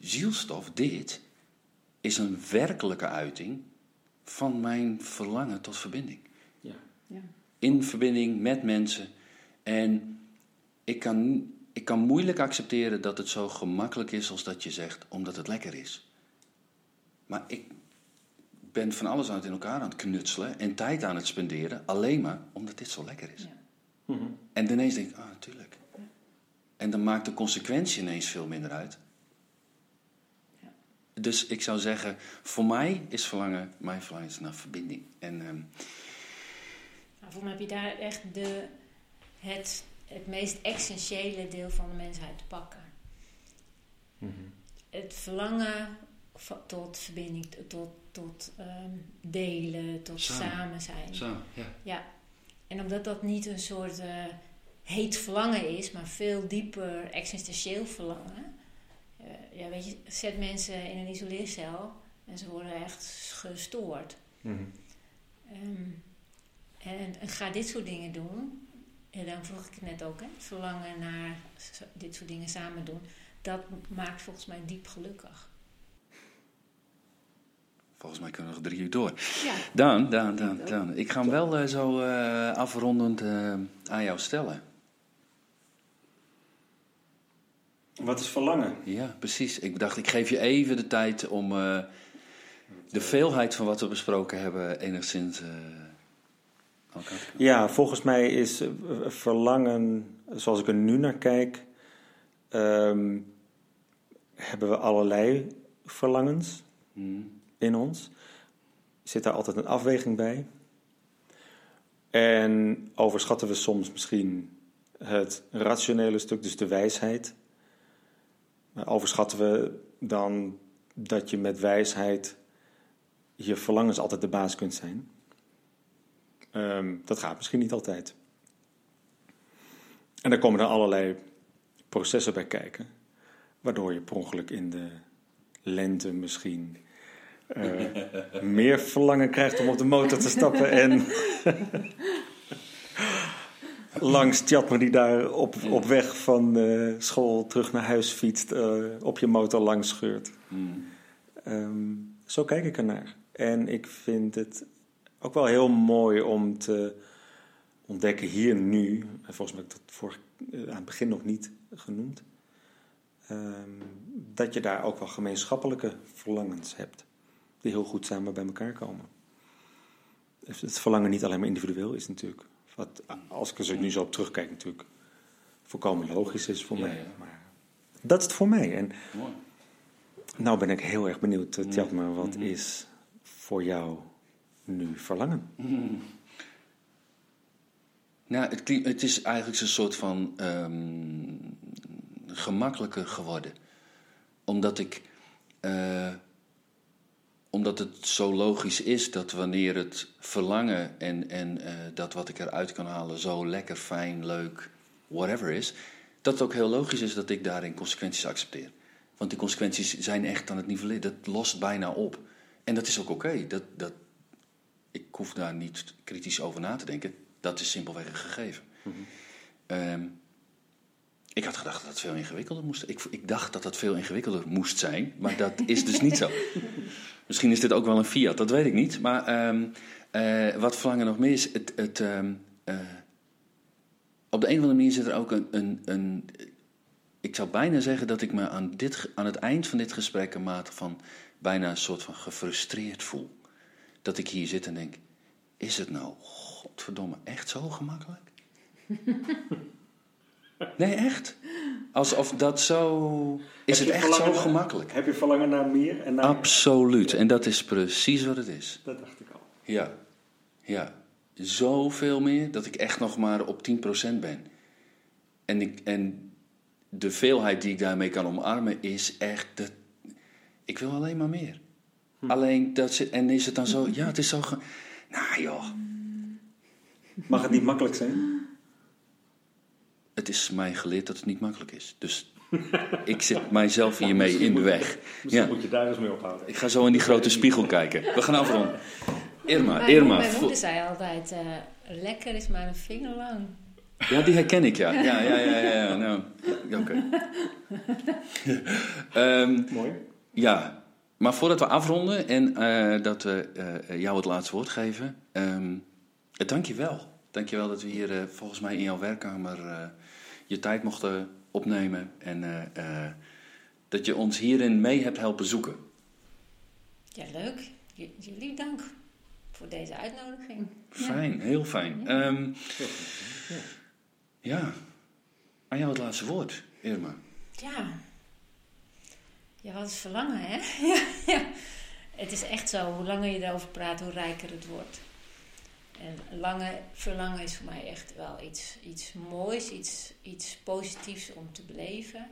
zielstof, dit, is een werkelijke uiting van mijn verlangen tot verbinding. Ja. Ja. In verbinding met mensen. En ik kan, ik kan moeilijk accepteren dat het zo gemakkelijk is als dat je zegt, omdat het lekker is. Maar ik ben van alles aan het in elkaar aan het knutselen en tijd aan het spenderen, alleen maar omdat dit zo lekker is. Ja. En ineens denk ik, ah, natuurlijk. En dan maakt de consequentie ineens veel minder uit. Ja. Dus ik zou zeggen, voor mij is verlangen, mijn verlangen is naar verbinding. En ehm, Nou, voor mij heb je daar echt de, het, het meest essentiële deel van de mensheid te pakken. Het verlangen tot verbinding, tot, tot ehm, delen, tot Samen. samen, zijn. zo, ja. Ja. En omdat dat niet een soort eh, heet verlangen is, maar veel dieper existentieel verlangen. eh, ja, weet je, zet mensen in een isoleercel en ze worden echt gestoord. Mhm. Ehm, en, en ga dit soort dingen doen. En dan vroeg ik het net ook, hè, verlangen naar dit soort dingen samen doen. Dat maakt volgens mij diep gelukkig. Volgens mij kunnen we nog drie uur door. Ja. Daan, Daan, Daan, Daan. Ik ga hem wel eh, zo eh, afrondend eh, aan jou stellen. Wat is verlangen? Ja, precies. Ik dacht, ik geef je even de tijd om eh, de veelheid van wat we besproken hebben enigszins eh. Ja, volgens mij is eh, verlangen, zoals ik er nu naar kijk, ehm, hebben we allerlei verlangens Hmm. in ons. Zit daar altijd een afweging bij? En overschatten we soms misschien het rationele stuk, dus de wijsheid? Overschatten we dan dat je met wijsheid je verlangens altijd de baas kunt zijn? Ehm, dat gaat misschien niet altijd. En daar komen dan allerlei processen bij kijken, waardoor je per ongeluk in de lente misschien eh, [laughs] meer verlangen krijgt om op de motor te stappen en [laughs] langs Tjatmer die daar op, op weg van eh, school terug naar huis fietst, eh, op je motor langs scheurt. Hmm. Ehm, zo kijk ik ernaar. En ik vind het ook wel heel mooi om te ontdekken hier nu, en volgens mij heb ik dat vorig, eh, aan het begin nog niet genoemd, ehm, dat je daar ook wel gemeenschappelijke verlangens hebt, die heel goed samen bij elkaar komen. Het verlangen niet alleen maar individueel is natuurlijk, wat als ik er zo nu zo op terugkijk natuurlijk volkomen logisch is voor Ja, mij. ja. Maar dat is het voor mij. En Mooi. nou ben ik heel erg benieuwd, uh, Tjatma, wat Mhm. is voor jou nu verlangen? Nou, het, het is eigenlijk een soort van ehm, gemakkelijker geworden. Omdat ik. eh, omdat het zo logisch is dat wanneer het verlangen en, en eh, dat wat ik eruit kan halen zo lekker, fijn, leuk, whatever is, dat het ook heel logisch is dat ik daarin consequenties accepteer. Want die consequenties zijn echt aan het nivelleren. Dat lost bijna op. En dat is ook oké. Dat, dat, ik hoef daar niet kritisch over na te denken. Dat is simpelweg een gegeven. Ehm, ik had gedacht dat het veel ingewikkelder moest. Ik, ik dacht dat dat veel ingewikkelder moest zijn, maar dat is dus niet zo. [laughs] Misschien is dit ook wel een fiat, dat weet ik niet. Maar ehm, Eh, wat verlangen nog meer is, het, het, ehm, eh, op de een of andere manier zit er ook een, een, een. Ik zou bijna zeggen dat ik me aan, dit, aan het eind van dit gesprek een mate van bijna een soort van gefrustreerd voel. Dat ik hier zit en denk: is het nou, godverdomme, echt zo gemakkelijk? [laughs] nee, echt? Alsof dat zo. Is het echt zo gemakkelijk? Heb je verlangen naar meer? En naar Absoluut. En dat is precies wat het is. Dat dacht ik al. Ja, ja. Zoveel meer dat ik echt nog maar op 10% ben. En, ik, en de veelheid die ik daarmee kan omarmen is echt. De, ik wil alleen maar meer. Alleen dat zit. En is het dan zo. Ja, het is zo. ge- nou joh. Mag het niet makkelijk zijn? Het is mij geleerd dat het niet makkelijk is. Dus ik zit mijzelf hiermee in de weg. Misschien Ja. moet je daar eens mee ophouden. Ik ga zo in die grote spiegel kijken. We gaan afronden. Irma, Mijn, Irma. mijn moeder zei altijd, eh, lekker is maar een vinger lang. Ja, die herken ik, ja. Ja, ja, ja, ja. ja. Nou, ja, oké. [laughs] Ehm, Mooi. ja, maar voordat we afronden en eh, dat we eh, jou het laatste woord geven, ehm eh, dank je wel. Dank je wel dat we hier eh, volgens mij in jouw werkkamer eh, je tijd mochten opnemen en eh, dat je ons hierin mee hebt helpen zoeken. Ja, leuk. J- jullie dank voor deze uitnodiging. Fijn, heel fijn. Ehm, ja, aan jou het laatste woord, Irma. Ja. Ja, wat is verlangen, hè? ja, [laughs] ja. Het is echt zo. Hoe langer je erover praat, hoe rijker het wordt. En lange, verlangen is voor mij echt wel iets, iets moois, iets, iets positiefs om te beleven.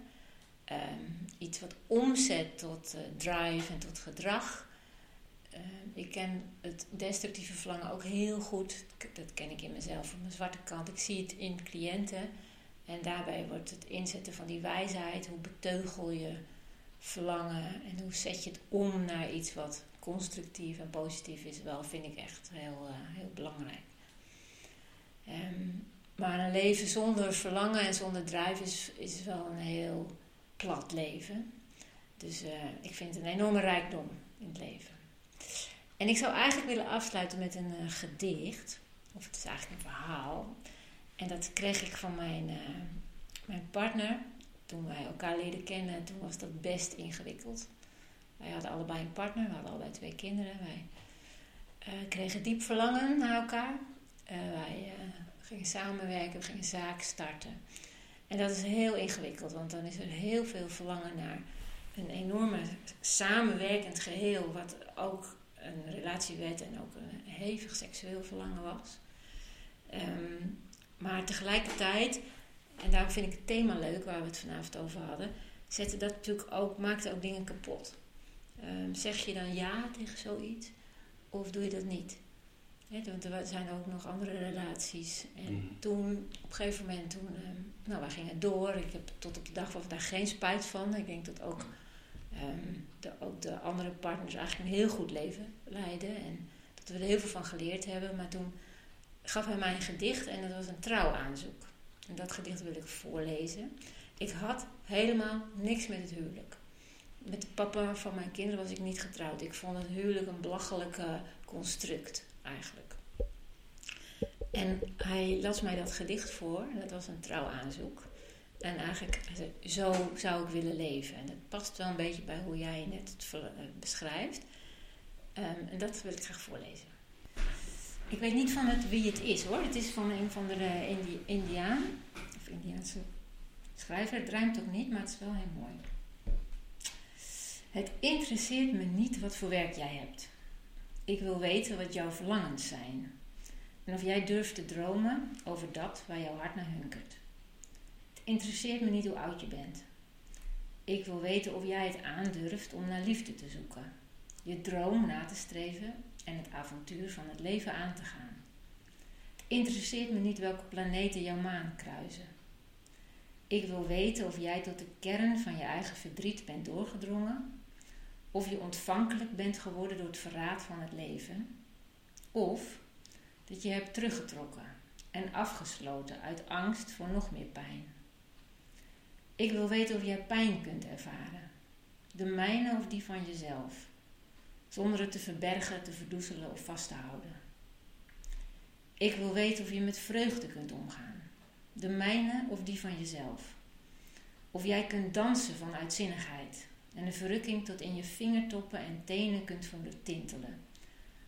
Ehm, iets wat omzet tot eh, drive en tot gedrag. Ehm, ik ken het destructieve verlangen ook heel goed. Dat ken ik in mezelf, van mijn zwarte kant. Ik zie het in cliënten. En daarbij wordt het inzetten van die wijsheid, hoe beteugel je verlangen en hoe zet je het om naar iets wat constructief en positief is, wel vind ik echt heel, eh, heel belangrijk. Ehm, maar een leven zonder verlangen en zonder drive is, is wel een heel plat leven. Dus eh, ik vind het een enorme rijkdom in het leven. En ik zou eigenlijk willen afsluiten met een eh, gedicht, of het is eigenlijk een verhaal. En dat kreeg ik van mijn, mijn partner. Toen wij elkaar leerden kennen, toen was dat best ingewikkeld. Wij hadden allebei een partner, we hadden allebei twee kinderen. Wij eh, kregen diep verlangen naar elkaar. Eh, wij eh, gingen samenwerken, we gingen zaken starten. En dat is heel ingewikkeld, want dan is er heel veel verlangen naar een enorme samenwerkend geheel, wat ook een relatie werd en ook een hevig seksueel verlangen was. Ehm, maar tegelijkertijd, en daarom vind ik het thema leuk waar we het vanavond over hadden, zette dat natuurlijk ook, maakte ook dingen kapot. Ehm, zeg je dan ja tegen zoiets of doe je dat niet? Want er zijn ook nog andere relaties. En Mhm. toen, op een gegeven moment, toen, ehm, nou, wij gingen door. Ik heb tot op de dag van vandaag geen spijt van. Ik denk dat ook, ehm, de, ook de andere partners eigenlijk een heel goed leven leiden. En dat we er heel veel van geleerd hebben. Maar toen gaf hij mij een gedicht en dat was een trouwaanzoek. En dat gedicht wil ik voorlezen. Ik had helemaal niks met het huwelijk. Met de papa van mijn kinderen was ik niet getrouwd. Ik vond het huwelijk een belachelijke construct, eigenlijk. En hij las mij dat gedicht voor. Dat was een trouwaanzoek. En eigenlijk, zo zou ik willen leven. En dat past wel een beetje bij hoe jij net het eh, beschrijft. Ehm, en dat wil ik graag voorlezen. Ik weet niet van het, wie het is hoor. Het is van een van de eh, Indi Indiaan. Of Indiaanse schrijver. Het rijmt ook niet, maar het is wel heel mooi. Het interesseert me niet wat voor werk jij hebt. Ik wil weten wat jouw verlangens zijn. En of jij durft te dromen over dat waar jouw hart naar hunkert. Het interesseert me niet hoe oud je bent. Ik wil weten of jij het aandurft om naar liefde te zoeken. Je droom na te streven en het avontuur van het leven aan te gaan. Het interesseert me niet welke planeten jouw maan kruisen. Ik wil weten of jij tot de kern van je eigen verdriet bent doorgedrongen, of je ontvankelijk bent geworden door het verraad van het leven, of dat je hebt teruggetrokken en afgesloten uit angst voor nog meer pijn. Ik wil weten of jij pijn kunt ervaren, de mijne of die van jezelf, zonder het te verbergen, te verdoezelen of vast te houden. Ik wil weten of je met vreugde kunt omgaan. De mijne of die van jezelf. Of jij kunt dansen van uitzinnigheid en de verrukking tot in je vingertoppen en tenen kunt voelen tintelen.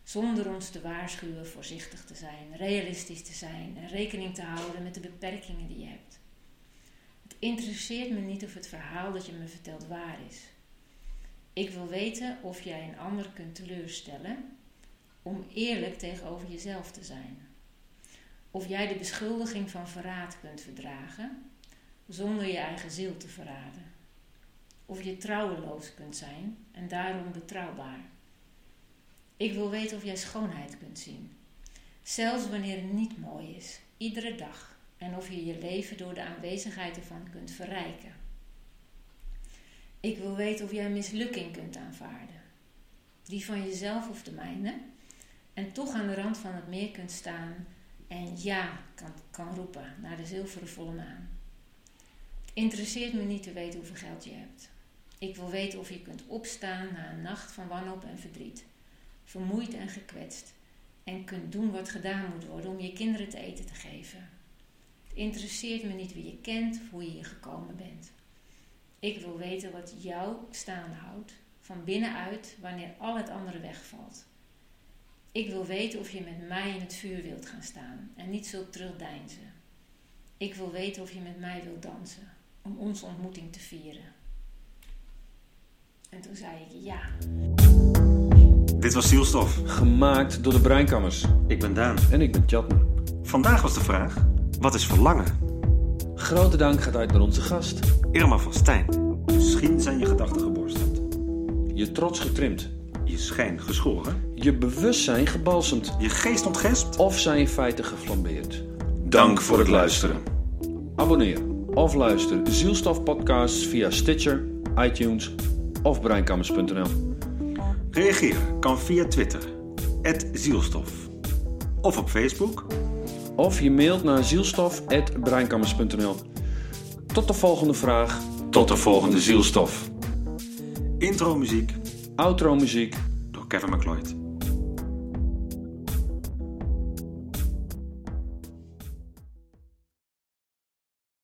Zonder ons te waarschuwen voorzichtig te zijn, realistisch te zijn en rekening te houden met de beperkingen die je hebt. Het interesseert me niet of het verhaal dat je me vertelt waar is. Ik wil weten of jij een ander kunt teleurstellen om eerlijk tegenover jezelf te zijn. Of jij de beschuldiging van verraad kunt verdragen zonder je eigen ziel te verraden. Of je trouweloos kunt zijn en daarom betrouwbaar. Ik wil weten of jij schoonheid kunt zien, zelfs wanneer het niet mooi is, iedere dag, en of je je leven door de aanwezigheid ervan kunt verrijken. Ik wil weten of jij mislukking kunt aanvaarden, die van jezelf of de mijne, en toch aan de rand van het meer kunt staan en ja kan, kan roepen naar de zilveren volle maan. Interesseert me niet te weten hoeveel geld je hebt. Ik wil weten of je kunt opstaan na een nacht van wanhoop en verdriet, vermoeid en gekwetst, en kunt doen wat gedaan moet worden om je kinderen te eten te geven. Het interesseert me niet wie je kent of hoe je hier gekomen bent. Ik wil weten wat jou staande houdt, van binnenuit, wanneer al het andere wegvalt. Ik wil weten of je met mij in het vuur wilt gaan staan en niet zult terugdeinzen. Ik wil weten of je met mij wilt dansen, om onze ontmoeting te vieren. En toen zei ik ja. Dit was Zielstof. Gemaakt door de Breinkammers. Ik ben Daan. En ik ben Chatner. Vandaag was de vraag: wat is verlangen? Grote dank gaat uit naar onze gast. Irma van Stijn. Misschien zijn je gedachten geborsteld. Je trots getrimd. Je schijn geschoren. Je bewustzijn gebalsemd. Je geest ontgespt. Of zijn feiten geflambeerd. Dank voor het luisteren. Abonneer of luister Zielstof podcasts via Stitcher, iTunes of breinkammers.nl. Reageer kan via Twitter, Zielstof. Of op Facebook. Of je mailt naar zielstof.breinkammers.nl. Tot de volgende vraag. Tot de volgende Zielstof. Intro muziek Outro muziek. door Kevin McLeod.